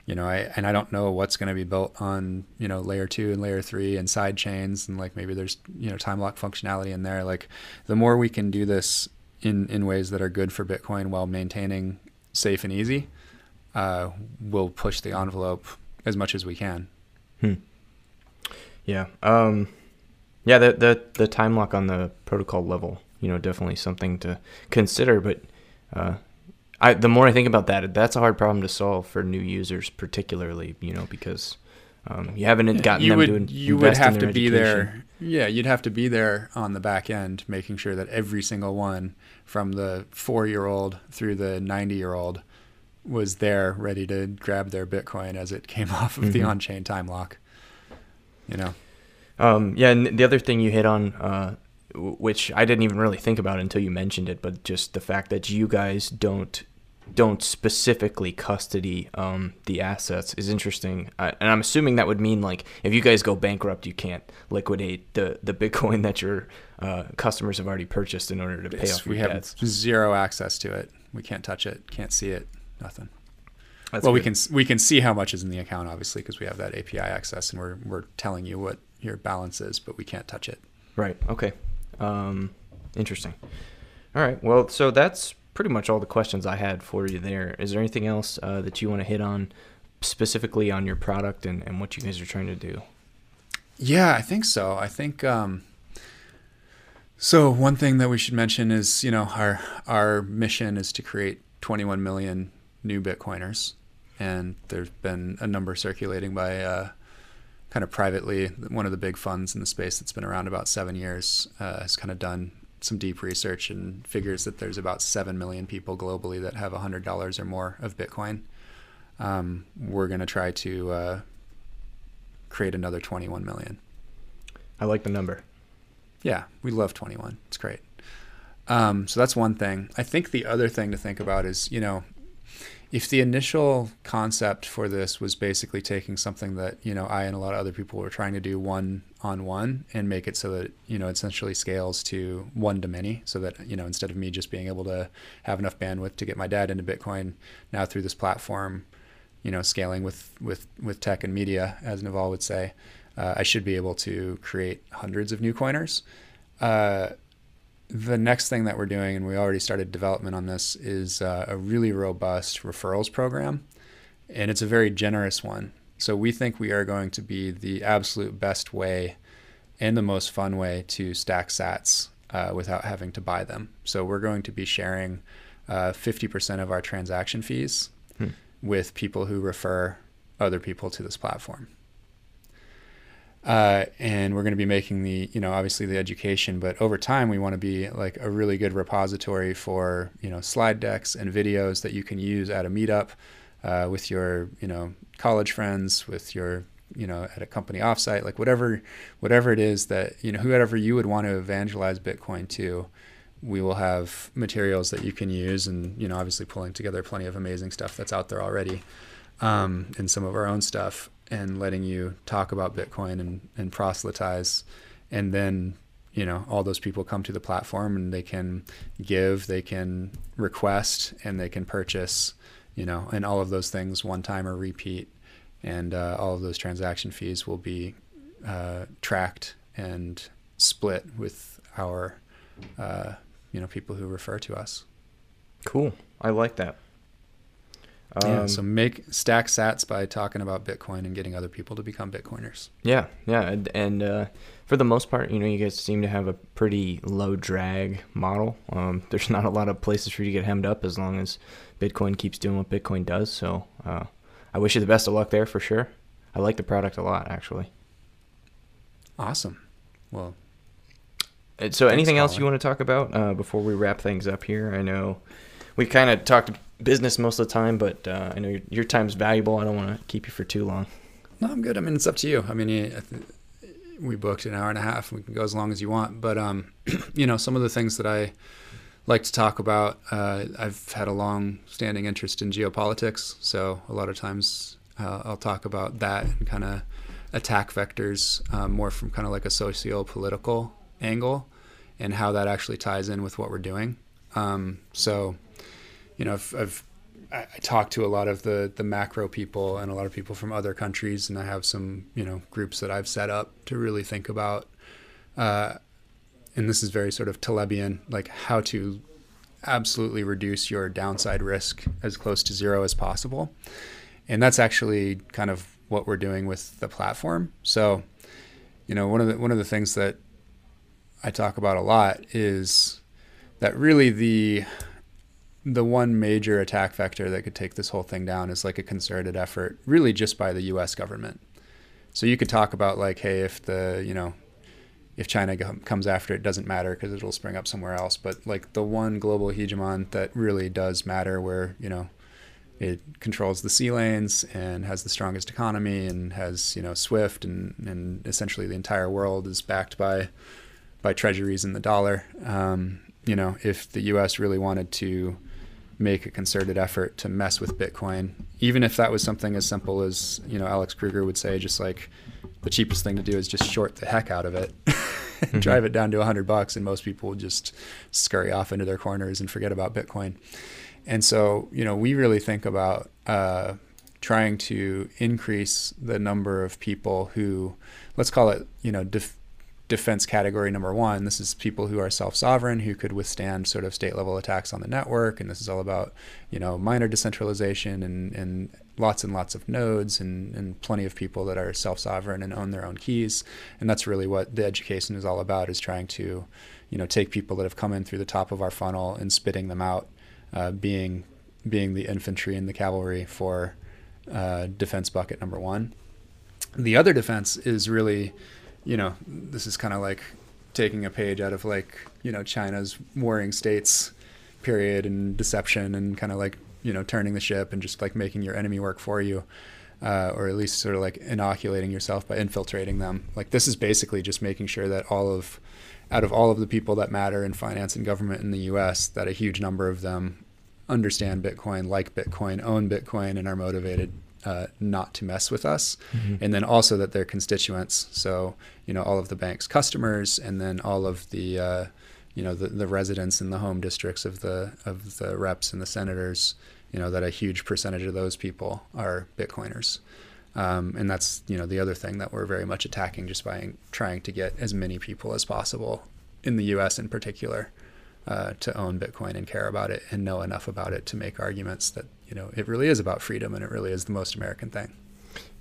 you know, I and I don't know what's going to be built on you know layer two and layer three and side chains, and like maybe there's you know time lock functionality in there. Like, the more we can do this in in ways that are good for Bitcoin while maintaining safe and easy, uh, we'll push the envelope as much as we can. Hmm. Yeah. Um, yeah. The the the time lock on the protocol level, you know, definitely something to consider. But uh, I the more I think about that, that's a hard problem to solve for new users, particularly, you know, because um, you haven't gotten you them would to you would have to be education. there yeah you'd have to be there on the back end making sure that every single one from the four year old through the 90 year old was there ready to grab their bitcoin as it came off of the Mhm. on-chain time lock you know? Um, yeah, and the other thing you hit on, uh, which I didn't even really think about until you mentioned it, but just the fact that you guys don't don't specifically custody um, the assets is interesting, uh, and I'm assuming that would mean like if you guys go bankrupt, you can't liquidate the the Bitcoin that your uh, customers have already purchased in order to pay off your we have zero access to it. We can't touch it can't see it nothing That's well we can we can see how much is in the account obviously because we have that api access and we're we're telling you what your balance is but we can't touch it Right. Okay. Um, interesting. All right. Well, so that's pretty much all the questions I had for you there. Is there anything else uh, that you want to hit on specifically on your product and, and what you guys are trying to do? Yeah, I think so. I think um, so. One thing that we should mention is, you know, our our mission is to create 21 million new Bitcoiners, and there's been a number circulating by uh, kind of privately. One of the big funds in the space that's been around about seven years uh, has kind of done some deep research and figures that there's about seven million people globally that have $100 or more of Bitcoin. Um, we're going to try to uh, create another 21 million. I like the number. Yeah, we love 21. It's great. Um, so that's one thing. I think the other thing to think about is, you know, if the initial concept for this was basically taking something that, you know, I and a lot of other people were trying to do one on one and make it so that, you know, essentially scales to one to many so that, you know, instead of me just being able to have enough bandwidth to get my dad into Bitcoin now through this platform, you know, scaling with, with, with tech and media, as Naval would say, uh, I should be able to create hundreds of new coiners. Uh, the next thing that we're doing, and we already started development on this, is uh, a really robust referrals program. And it's a very generous one. So we think we are going to be the absolute best way and the most fun way to stack sats uh, without having to buy them. So we're going to be sharing uh, 50% of our transaction fees Hmm. with people who refer other people to this platform. Uh, and we're going to be making the, you know, obviously the education, but over time we want to be like a really good repository for, you know, slide decks and videos that you can use at a meetup uh, with your, you know, college friends, with your, you know, at a company offsite, like whatever, whatever it is that, you know, whoever you would want to evangelize Bitcoin to, we will have materials that you can use and, you know, obviously pulling together plenty of amazing stuff that's out there already um, and some of our own stuff and letting you talk about Bitcoin and, and proselytize. And then, you know, all those people come to the platform and they can give, they can request, and they can purchase, you know, and all of those things one time or repeat. And uh, all of those transaction fees will be uh, tracked and split with our, uh, you know, people who refer to us. Cool. I like that. Yeah. Um, So make stack sats by talking about Bitcoin and getting other people to become Bitcoiners. Yeah, yeah, and, and uh, for the most part, you know, you guys seem to have a pretty low drag model. Um, there's not a lot of places for you to get hemmed up as long as Bitcoin keeps doing what Bitcoin does. So uh, I wish you the best of luck there for sure. I like the product a lot, actually. Awesome. Well, Uh, So, anything else you want to talk about uh, before we wrap things up here? I know we kind of talked business most of the time, but uh, I know your, your time's valuable. I don't want to keep you for too long. no, I'm good. I mean, it's up to you. I mean, you- we booked an hour and a half. We can go as long as you want. But um, you know, some of the things that I like to talk about. Uh, I've had a long-standing interest in geopolitics, so a lot of times uh, I'll talk about that and kind of attack vectors um, more from kind of like a socio-political angle and how that actually ties in with what we're doing. Um, so, you know, I've, I've I, talk to a lot of the the macro people and a lot of people from other countries, and I have some you know groups that I've set up to really think about. Uh, and this is very sort of Talebian, like how to absolutely reduce your downside risk as close to zero as possible. And that's actually kind of what we're doing with the platform. So, you know, one of the one of the things that I talk about a lot is that really the the one major attack vector that could take this whole thing down is like a concerted effort, really just by the U.S. government. So you could talk about like, hey, if the you know, if China comes after it, doesn't matter because it'll spring up somewhere else. But like the one global hegemon that really does matter, where you know, it controls the sea lanes and has the strongest economy and has you know SWIFT and and essentially the entire world is backed by by treasuries and the dollar. Um, you know, if the U.S. really wanted to make a concerted effort to mess with Bitcoin, even if that was something as simple as you know Alex Kruger would say, just like the cheapest thing to do is just short the heck out of it, mm-hmm. drive it down to a hundred bucks, and most people would just scurry off into their corners and forget about Bitcoin. And so, you know, we really think about uh, trying to increase the number of people who, let's call it, you know, def- defense category number one. This is people who are self-sovereign, who could withstand sort of state-level attacks on the network, and this is all about you know miner decentralization and, and lots and lots of nodes and, and plenty of people that are self-sovereign and own their own keys. And that's really what the education is all about: is trying to you know take people that have come in through the top of our funnel and spitting them out, uh, being being the infantry and the cavalry for uh, defense bucket number one. The other defense is really you know, this is kind of like taking a page out of like, you know, China's warring states period and deception and kind of like, you know, turning the ship and just like making your enemy work for you. Uh, or at least sort of like inoculating yourself by infiltrating them. Like this is basically just making sure that all of, out of all of the people that matter in finance and government in the U.S., that a huge number of them understand Bitcoin, like Bitcoin, own Bitcoin, and are motivated uh, not to mess with us, mm-hmm. and then also that they're constituents. So you know all of the bank's customers, and then all of the uh, you know the, the residents in the home districts of the of the reps and the senators. You know that a huge percentage of those people are Bitcoiners. Um, and that's you know the other thing that we're very much attacking just by trying to get as many people as possible in the U.S. in particular uh, to own Bitcoin and care about it and know enough about it to make arguments that you know it really is about freedom and it really is the most American thing.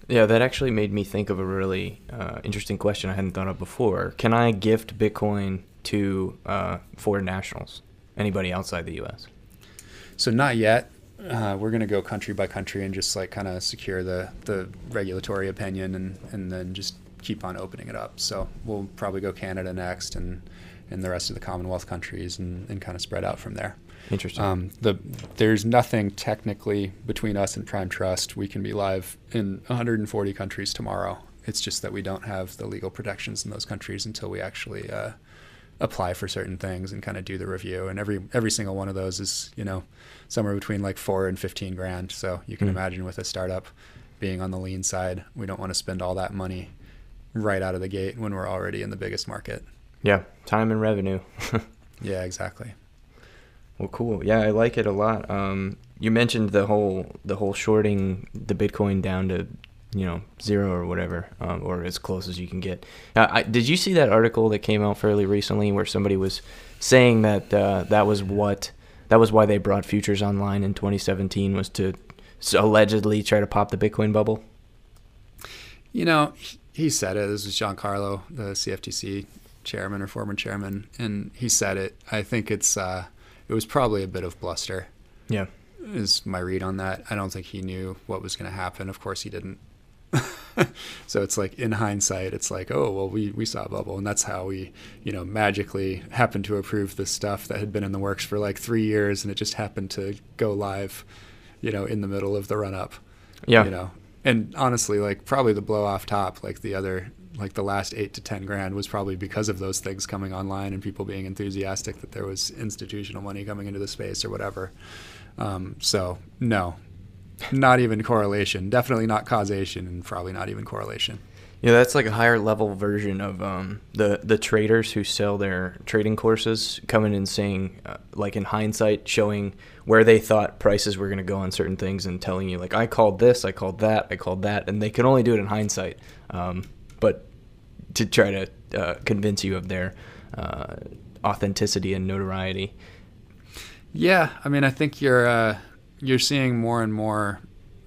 Yeah, that actually made me think of a really uh, interesting question I hadn't thought of before. Can I gift Bitcoin to uh, foreign nationals, anybody outside the U.S.? So not yet. Uh, we're going to go country by country and just like kind of secure the the regulatory opinion and and then just keep on opening it up. So we'll probably go Canada next and and the rest of the Commonwealth countries and, and kind of spread out from there. Interesting. Um, the there's nothing technically between us and Prime Trust. We can be live in 140 countries tomorrow. It's just that we don't have the legal protections in those countries until we actually uh, apply for certain things and kind of do the review. And every every single one of those is you know somewhere between like four and 15 grand. So you can mm. imagine with a startup being on the lean side, we don't want to spend all that money right out of the gate when we're already in the biggest market. Yeah, time and revenue. yeah, exactly. Well, cool. Yeah, I like it a lot. Um, you mentioned the whole the whole shorting the Bitcoin down to you know zero or whatever, um, or as close as you can get. Now, I, did you see that article that came out fairly recently where somebody was saying that uh, that was what that was why they brought futures online in 2017 was to allegedly try to pop the Bitcoin bubble? You know, he said it. This was Giancarlo, the CFTC chairman or former chairman, and he said it. I think it's. Uh, it was probably a bit of bluster. Yeah. Is my read on that. I don't think he knew what was going to happen. Of course, he didn't. so it's like in hindsight, it's like, oh well, we we saw a bubble, and that's how we, you know, magically happened to approve this stuff that had been in the works for like three years, and it just happened to go live, you know, in the middle of the run up. Yeah. You know, and honestly, like probably the blow off top, like the other like the last eight to ten grand was probably because of those things coming online and people being enthusiastic that there was institutional money coming into the space or whatever. Um, so no, not even correlation. Definitely not causation, and probably not even correlation. Yeah, that's like a higher level version of um, the the traders who sell their trading courses coming and saying, uh, like in hindsight, showing where they thought prices were going to go on certain things and telling you, like, I called this, I called that, I called that, and they can only do it in hindsight. Um, but to try to uh, convince you of their uh, authenticity and notoriety. Yeah, I mean, I think you're uh, you're seeing more and more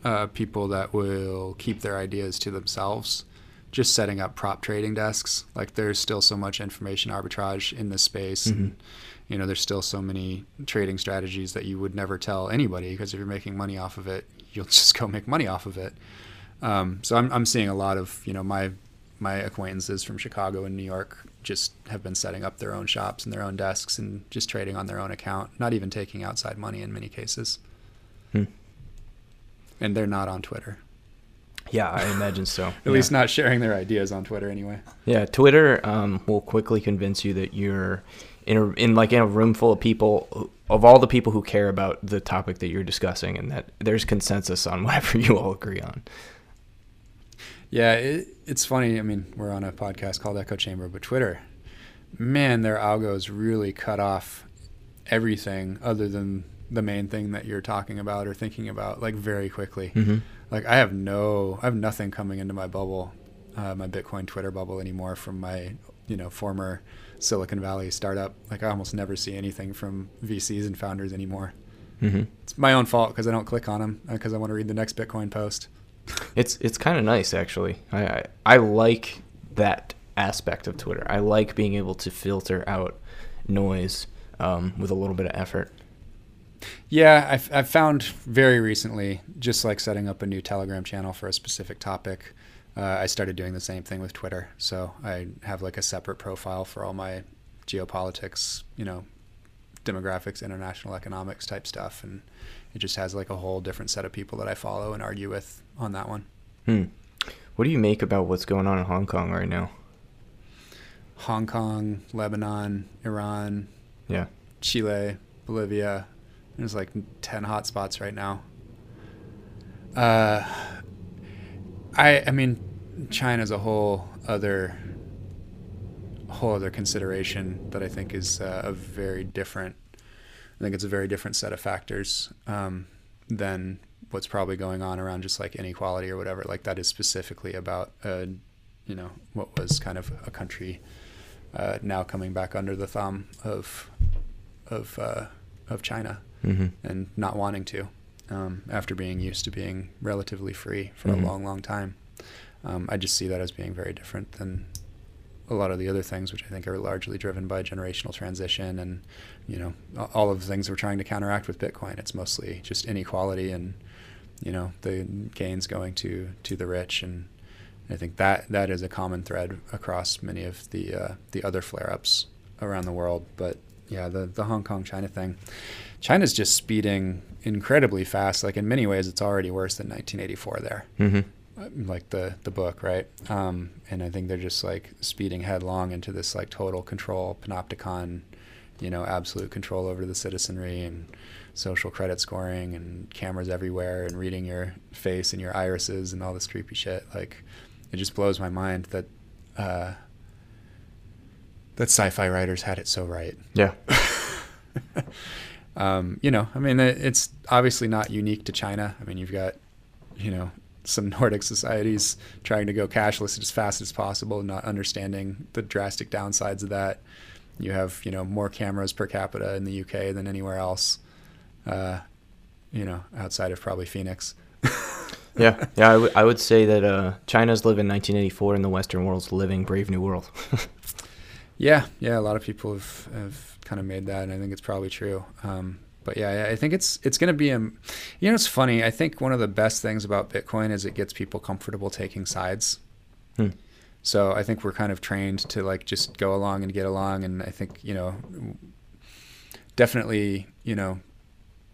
uh, people that will keep their ideas to themselves, just setting up prop trading desks. Like, there's still so much information arbitrage in this space, mm-hmm. and you know, there's still so many trading strategies that you would never tell anybody because if you're making money off of it, you'll just go make money off of it. Um, so I'm I'm seeing a lot of you know my my acquaintances from Chicago and New York just have been setting up their own shops and their own desks and just trading on their own account, not even taking outside money in many cases. Hmm. And they're not on Twitter. Yeah, I imagine so. At yeah. least not sharing their ideas on Twitter anyway. Yeah, Twitter um, will quickly convince you that you're in a, in like in a room full of people of all the people who care about the topic that you're discussing, and that there's consensus on whatever you all agree on. Yeah, it, it's funny. I mean, we're on a podcast called Echo Chamber, but Twitter, man, their algos really cut off everything other than the main thing that you're talking about or thinking about, like very quickly. Mm-hmm. Like I have no, I have nothing coming into my bubble, uh, my Bitcoin Twitter bubble anymore from my, you know, former Silicon Valley startup. Like I almost never see anything from VCs and founders anymore. Mm-hmm. It's my own fault because I don't click on them because uh, I want to read the next Bitcoin post. It's it's kind of nice actually. I, I, I like that aspect of Twitter. I like being able to filter out noise um, with a little bit of effort. Yeah, I've, I've found very recently, just like setting up a new Telegram channel for a specific topic, uh, I started doing the same thing with Twitter. So I have like a separate profile for all my geopolitics, you know, demographics, international economics type stuff, and it just has like a whole different set of people that I follow and argue with on that one. Hmm. What do you make about what's going on in Hong Kong right now? Hong Kong, Lebanon, Iran, yeah, Chile, Bolivia. There's like ten hotspots right now. Uh, I I mean, China's a whole other whole other consideration that I think is uh, a very different. I think it's a very different set of factors um, than what's probably going on around just like inequality or whatever. Like that is specifically about, uh, you know, what was kind of a country uh, now coming back under the thumb of of uh, of China mm-hmm. and not wanting to um, after being used to being relatively free for mm-hmm. a long, long time. Um, I just see that as being very different than a lot of the other things, which I think are largely driven by generational transition and you know all of the things we're trying to counteract with Bitcoin. It's mostly just inequality and you know the gains going to to the rich, and I think that that is a common thread across many of the uh, the other flare-ups around the world. But yeah, the the Hong Kong China thing, China's just speeding incredibly fast. Like in many ways, it's already worse than 1984 there. Mm-hmm like the the book, right? Um, and I think they're just like speeding headlong into this like total control, panopticon, you know, absolute control over the citizenry and social credit scoring and cameras everywhere and reading your face and your irises and all this creepy shit. Like, it just blows my mind that uh, that sci-fi writers had it so right. Yeah. um, you know, I mean, it's obviously not unique to China. I mean, you've got, you know, some Nordic societies trying to go cashless as fast as possible, not understanding the drastic downsides of that. You have you know more cameras per capita in the UK than anywhere else. Uh, you know, outside of probably Phoenix. yeah, yeah, I, w- I would say that uh, China's living 1984 and the Western world's living Brave New World. yeah, yeah, a lot of people have, have kind of made that, and I think it's probably true. Um, but yeah, I think it's it's going to be a, you know, it's funny. I think one of the best things about Bitcoin is it gets people comfortable taking sides. Hmm. So I think we're kind of trained to like just go along and get along, and I think you know, definitely you know,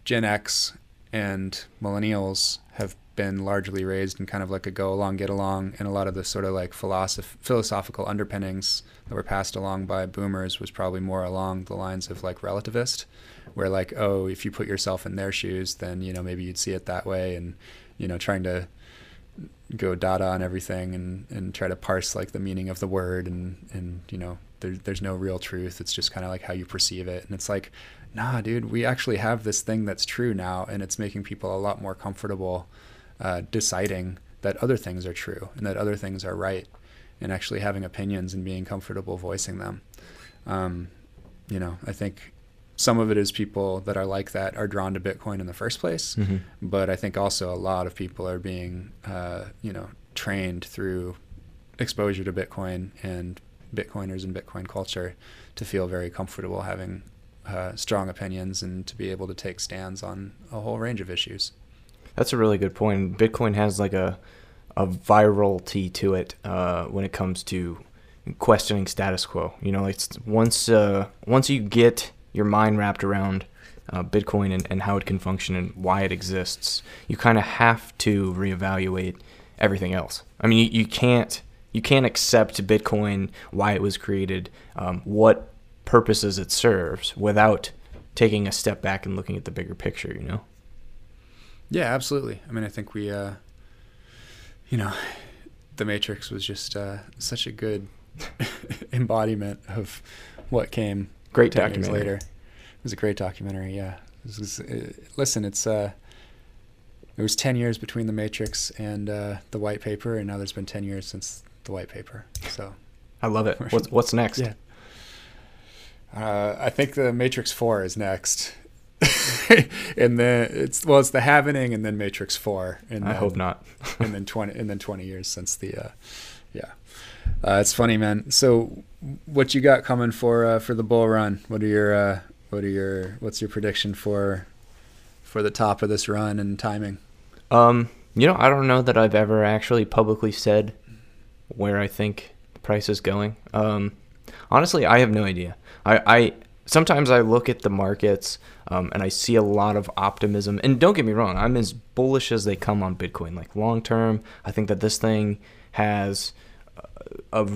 Gen X and millennials have been largely raised in kind of like a go along, get along, and a lot of the sort of like philosoph- philosophical underpinnings that were passed along by boomers was probably more along the lines of like relativist where like oh if you put yourself in their shoes then you know maybe you'd see it that way and you know trying to go data on everything and, and try to parse like the meaning of the word and, and you know there, there's no real truth. It's just kind of like how you perceive it. And it's like nah dude we actually have this thing that's true now and it's making people a lot more comfortable uh, deciding that other things are true and that other things are right and actually having opinions and being comfortable voicing them. Um, you know i think some of it is people that are like that are drawn to Bitcoin in the first place, Mhm. but I think also a lot of people are being, uh, you know, trained through exposure to Bitcoin and Bitcoiners and Bitcoin culture to feel very comfortable having uh, strong opinions and to be able to take stands on a whole range of issues. That's a really good point. Bitcoin has like a a virality to it uh, when it comes to questioning status quo. You know, it's- once uh, once you get your mind wrapped around uh, Bitcoin and, and how it can function and why it exists, you kind of have to reevaluate everything else. I mean, you, you can't you can't accept Bitcoin, why it was created, um, what purposes it serves, without taking a step back and looking at the bigger picture. You know. Yeah, absolutely. I mean, I think we, uh, you know, The Matrix was just uh, such a good embodiment of what came Great documentary. later. It was a great documentary. Yeah. This is, uh, listen, it's uh, it was ten years between The Matrix and uh, the White Paper, and now there's been ten years since the White Paper. So I love it. What's what's next? Yeah. uh, I think the Matrix Four is next. and then it's well, it's the Happening, and then Matrix Four, and I then, hope not. and then twenty, and then twenty years since the, uh, yeah. Uh, it's funny, man. So, what you got coming for uh, for the bull run? What are your uh, what are your what's your prediction for for the top of this run and timing? Um, you know, I don't know that I've ever actually publicly said where I think the price is going. Um, honestly, I have no idea. I, I sometimes I look at the markets um, and I see a lot of optimism. And don't get me wrong, I'm as bullish as they come on Bitcoin. Like long term, I think that this thing has a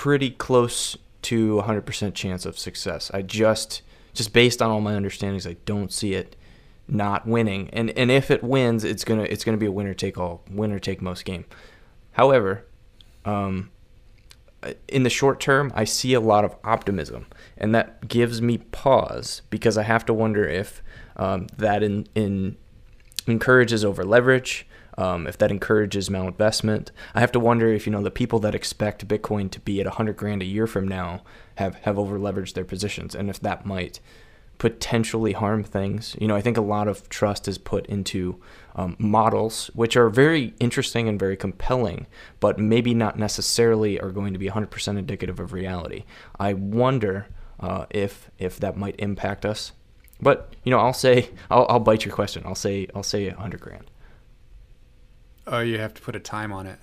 pretty close to 100% chance of success. I just just based on all my understandings, I don't see it not winning. And and if it wins, it's gonna it's gonna be a winner take all, winner take most game. However, um, in the short term, I see a lot of optimism, and that gives me pause because I have to wonder if um, that in in encourages over leverage. Um, if that encourages malinvestment, I have to wonder if you know the people that expect Bitcoin to be at 100 grand a year from now have have over leveraged their positions, and if that might potentially harm things. You know, I think a lot of trust is put into um, models, which are very interesting and very compelling, but maybe not necessarily are going to be 100% indicative of reality. I wonder uh, if if that might impact us. But you know, I'll say I'll, I'll bite your question. I'll say I'll say 100 grand. Oh, you have to put a time on it.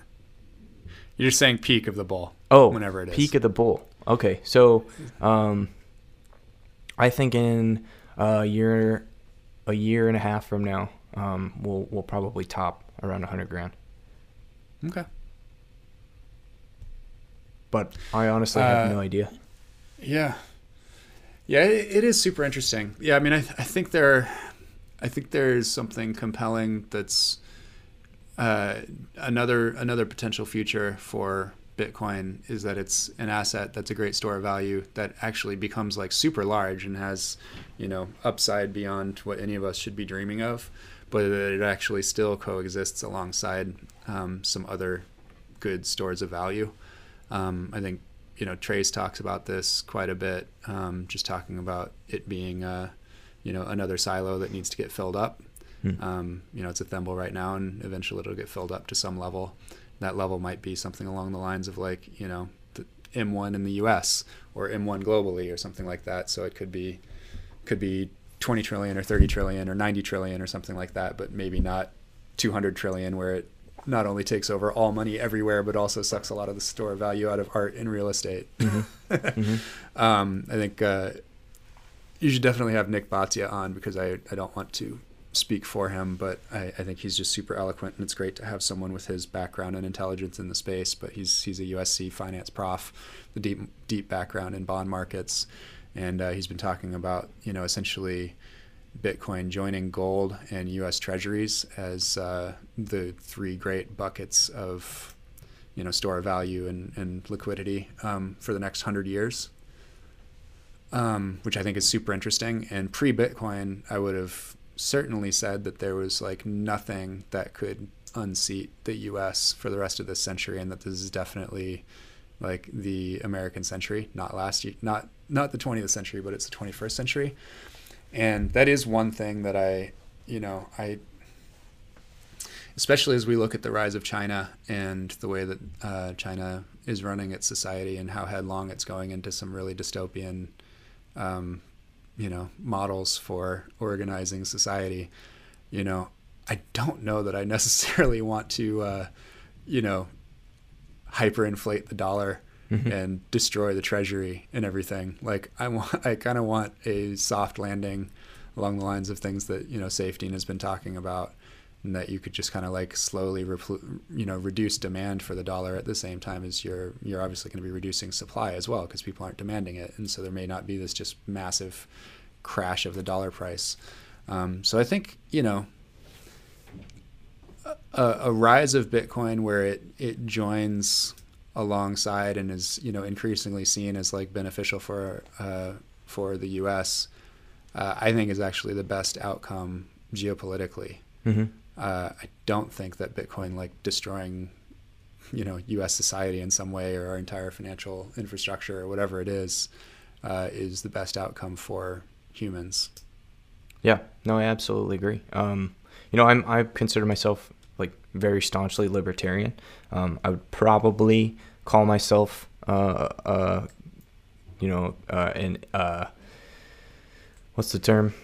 You're just saying peak of the bull. Oh, whenever it is. peak of the bull. Okay, so um, I think in a year, a year and a half from now, um, we'll we'll probably top around 100 grand. Okay. But I honestly have Uh, no idea. Yeah. Yeah, it, it is super interesting. Yeah, I mean, I, I think there, I think there's something compelling that's uh, another another potential future for Bitcoin is that it's an asset that's a great store of value that actually becomes like super large and has, you know, upside beyond what any of us should be dreaming of, but it actually still coexists alongside um, some other good stores of value. Um, I think you know Trace talks about this quite a bit, um, just talking about it being uh, you know another silo that needs to get filled up. Hmm. Um, you know, it's a thimble right now, and eventually it'll get filled up to some level. That level might be something along the lines of like you know the M1 in the U.S. or M1 globally or something like that. So it could be could be 20 trillion or 30 trillion or 90 trillion or something like that, but maybe not 200 trillion where it not only takes over all money everywhere, but also sucks a lot of the store value out of art and real estate. um, I think uh, you should definitely have Nik Bhatia on because I, I don't want to speak for him, but I, I think he's just super eloquent, and it's great to have someone with his background and intelligence in the space. But he's he's a USC finance prof, the deep deep background in bond markets, and uh, he's been talking about you know essentially Bitcoin joining gold and U.S. Treasuries as uh, the three great buckets of you know store of value and, and liquidity um, for the next hundred years, um, which I think is super interesting. And pre-Bitcoin, I would have certainly said that there was like nothing that could unseat the U.S. for the rest of this century, and that this is definitely like the American century, not last year, not not the 20th century, but it's the 21st century. And that is one thing that I, you know, I, especially as we look at the rise of China and the way that uh, China is running its society and how headlong it's going into some really dystopian, um, you know, models for organizing society. You know, I don't know that I necessarily want to, uh, you know, hyperinflate the dollar mm-hmm. and destroy the treasury and everything. Like I want, I kind of want a soft landing along the lines of things that you know Saifedean has been talking about, and that you could just kind of like slowly, repl- you know, reduce demand for the dollar at the same time as you're you're obviously going to be reducing supply as well because people aren't demanding it, and so there may not be this just massive crash of the dollar price. Um, so I think you know a, a, rise of Bitcoin where it it joins alongside and is you know increasingly seen as like beneficial for uh, for the U.S. Uh, I think is actually the best outcome geopolitically. Mm-hmm. Uh, I don't think that Bitcoin like destroying you know U.S. society in some way or our entire financial infrastructure or whatever it is uh, is the best outcome for humans. Yeah, no, I absolutely agree. Um, you know, I'm I consider myself like very staunchly libertarian. Um, I would probably call myself, uh, uh, you know, uh, an uh, what's the term?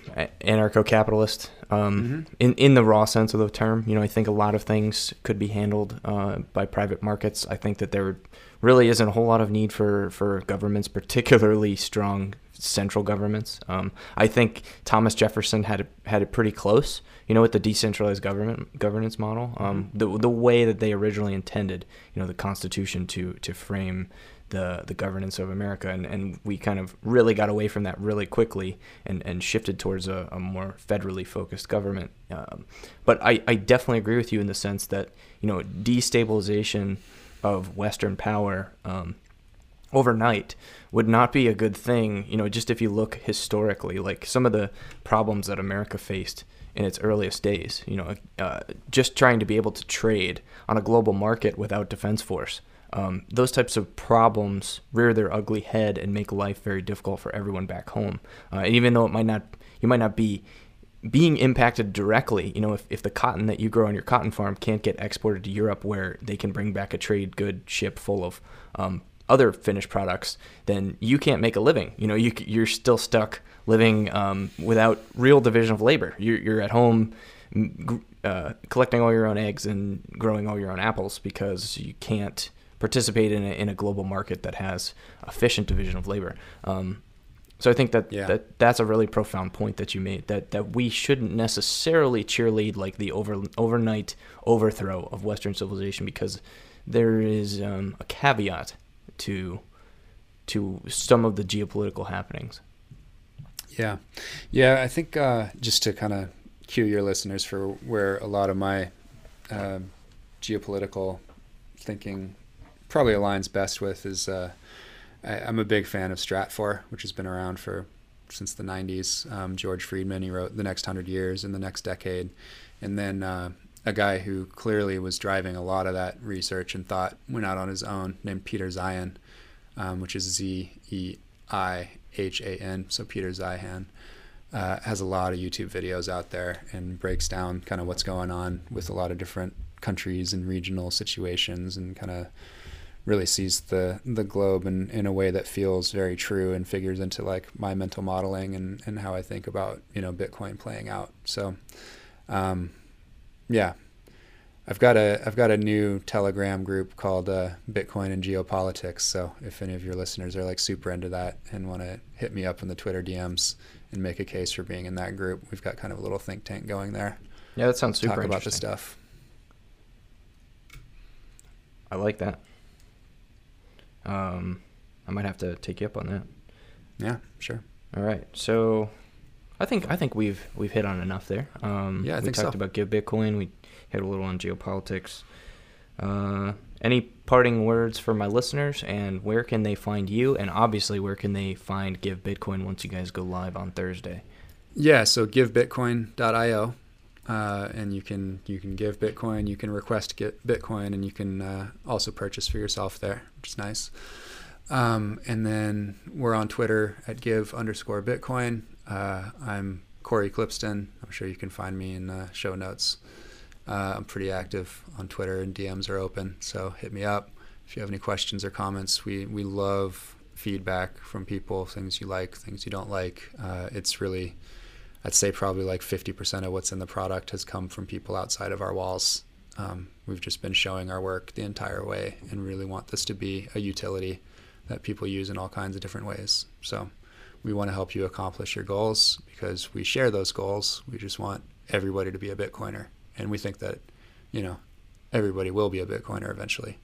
Anarcho-capitalist. Um, mm-hmm. In in the raw sense of the term, you know, I think a lot of things could be handled uh, by private markets. I think that there really isn't a whole lot of need for for governments, particularly strong central governments. Um, I think Thomas Jefferson had it, had it pretty close, you know, with the decentralized government governance model. Um, mm-hmm. the the way that they originally intended, you know, the Constitution to to frame the the governance of America, and, and we kind of really got away from that really quickly and, and shifted towards a, a more federally focused government. Um, but I, I definitely agree with you in the sense that you know destabilization of Western power um, overnight would not be a good thing, you know, just if you look historically, like some of the problems that America faced in its earliest days, you know, uh, just trying to be able to trade on a global market without defense force. Um, those types of problems rear their ugly head and make life very difficult for everyone back home. Uh, even though it might not, you might not be being impacted directly. You know, if, if the cotton that you grow on your cotton farm can't get exported to Europe where they can bring back a trade good ship full of um, other finished products, then you can't make a living. You know, you, you're still stuck living um, without real division of labor. You're, you're at home uh, collecting all your own eggs and growing all your own apples because you can't participate in a, in a global market that has efficient division of labor. Um, so I think that, yeah. that that's a really profound point that you made that, that we shouldn't necessarily cheerlead like the over overnight overthrow of Western civilization because there is um, a caveat to to some of the geopolitical happenings. Yeah, yeah. I think uh, just to kind of cue your listeners for where a lot of my uh, geopolitical thinking probably aligns best with is uh, I, am a big fan of Stratfor, which has been around for since the 90s. Um, George Friedman, he wrote The Next Hundred Years in the Next Decade. And then uh, a guy who clearly was driving a lot of that research and thought went out on his own named Peter Zeihan, um, which is Z E I H A N. So Peter Zeihan. Uh, has a lot of YouTube videos out there and breaks down kind of what's going on with a lot of different countries and regional situations and kind of really sees the the globe in, in a way that feels very true and figures into like my mental modeling and, and how I think about you know Bitcoin playing out. So um, yeah, I've got a I've got a new Telegram group called uh, Bitcoin and Geopolitics. So if any of your listeners are like super into that and want to hit me up in the Twitter DMs and make a case for being in that group, we've got kind of a little think tank going there. Yeah, that sounds super. Talk about the stuff. I like that. Um, I might have to take you up on that. Yeah, sure. All right. So I think I think we've we've hit on enough there. Um, Yeah, I we think talked so. about Give Bitcoin. We hit a little on geopolitics. Uh, any parting words for my listeners, and where can they find you? And obviously, where can they find Give Bitcoin once you guys go live on Thursday? Yeah, so givebitcoin.io, uh, and you can you can give Bitcoin, you can request get Bitcoin, and you can uh, also purchase for yourself there, which is nice. Um, and then we're on Twitter at give underscore Bitcoin. Uh, I'm Cory Klippsten. I'm sure you can find me in the show notes. Uh, I'm pretty active on Twitter, and DMs are open, so hit me up if you have any questions or comments. We we love feedback from people, things you like, things you don't like. Uh, it's really I'd say probably like 50% of what's in the product has come from people outside of our walls. Um, we've just been showing our work the entire way and really want this to be a utility that people use in all kinds of different ways. So we want to help you accomplish your goals because we share those goals. We just want everybody to be a Bitcoiner. And we think that, you know, everybody will be a Bitcoiner eventually.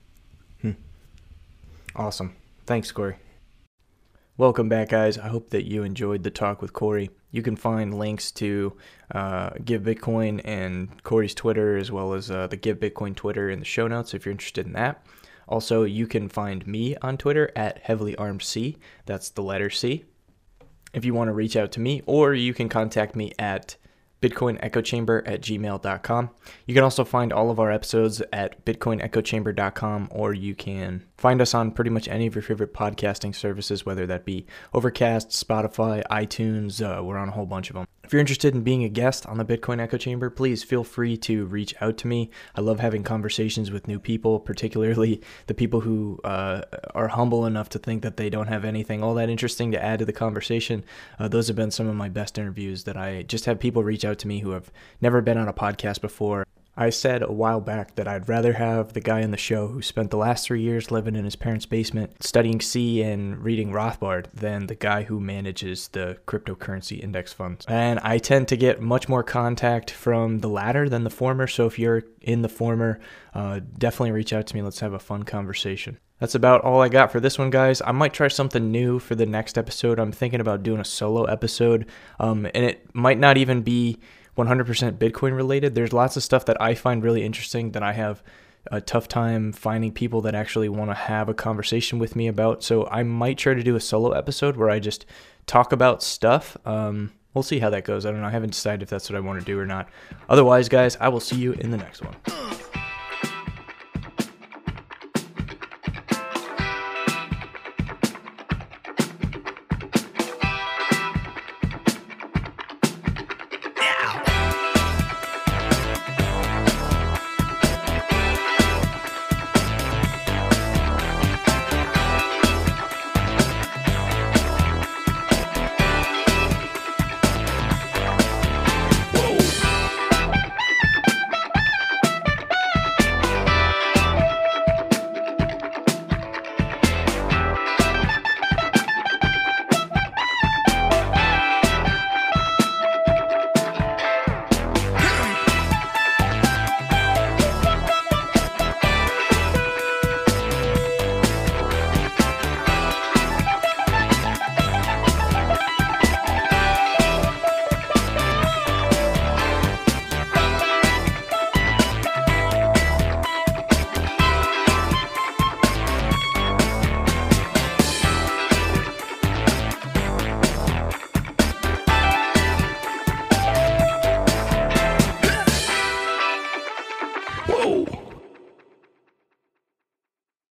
Awesome. Thanks, Cory. Welcome back, guys. I hope that you enjoyed the talk with Cory. You can find links to uh, Give Bitcoin and Cory's Twitter, as well as uh, the Give Bitcoin Twitter in the show notes if you're interested in that. Also, you can find me on Twitter at Heavily Armed C. That's the letter C. If you want to reach out to me, or you can contact me at bitcoinechochamber at gmail.com. You can also find all of our episodes at bitcoinechochamber.com, or you can find us on pretty much any of your favorite podcasting services, whether that be Overcast, Spotify, iTunes. Uh, we're on a whole bunch of them. If you're interested in being a guest on the Bitcoin Echo Chamber, please feel free to reach out to me. I love having conversations with new people, particularly the people who uh, are humble enough to think that they don't have anything all that interesting to add to the conversation. Uh, those have been some of my best interviews that I just have people reach out to me who have never been on a podcast before. I said a while back that I'd rather have the guy on the show who spent the last three years living in his parents' basement studying C and reading Rothbard than the guy who manages the cryptocurrency index funds. And I tend to get much more contact from the latter than the former. So if you're in the former, uh, definitely reach out to me. Let's have a fun conversation. That's about all I got for this one, guys. I might try something new for the next episode. I'm thinking about doing a solo episode, um, and it might not even be 100% Bitcoin related. There's lots of stuff that I find really interesting that I have a tough time finding people that actually want to have a conversation with me about. So I might try to do a solo episode where I just talk about stuff. Um, we'll see how that goes. I don't know. I haven't decided if that's what I want to do or not. Otherwise, guys, I will see you in the next one.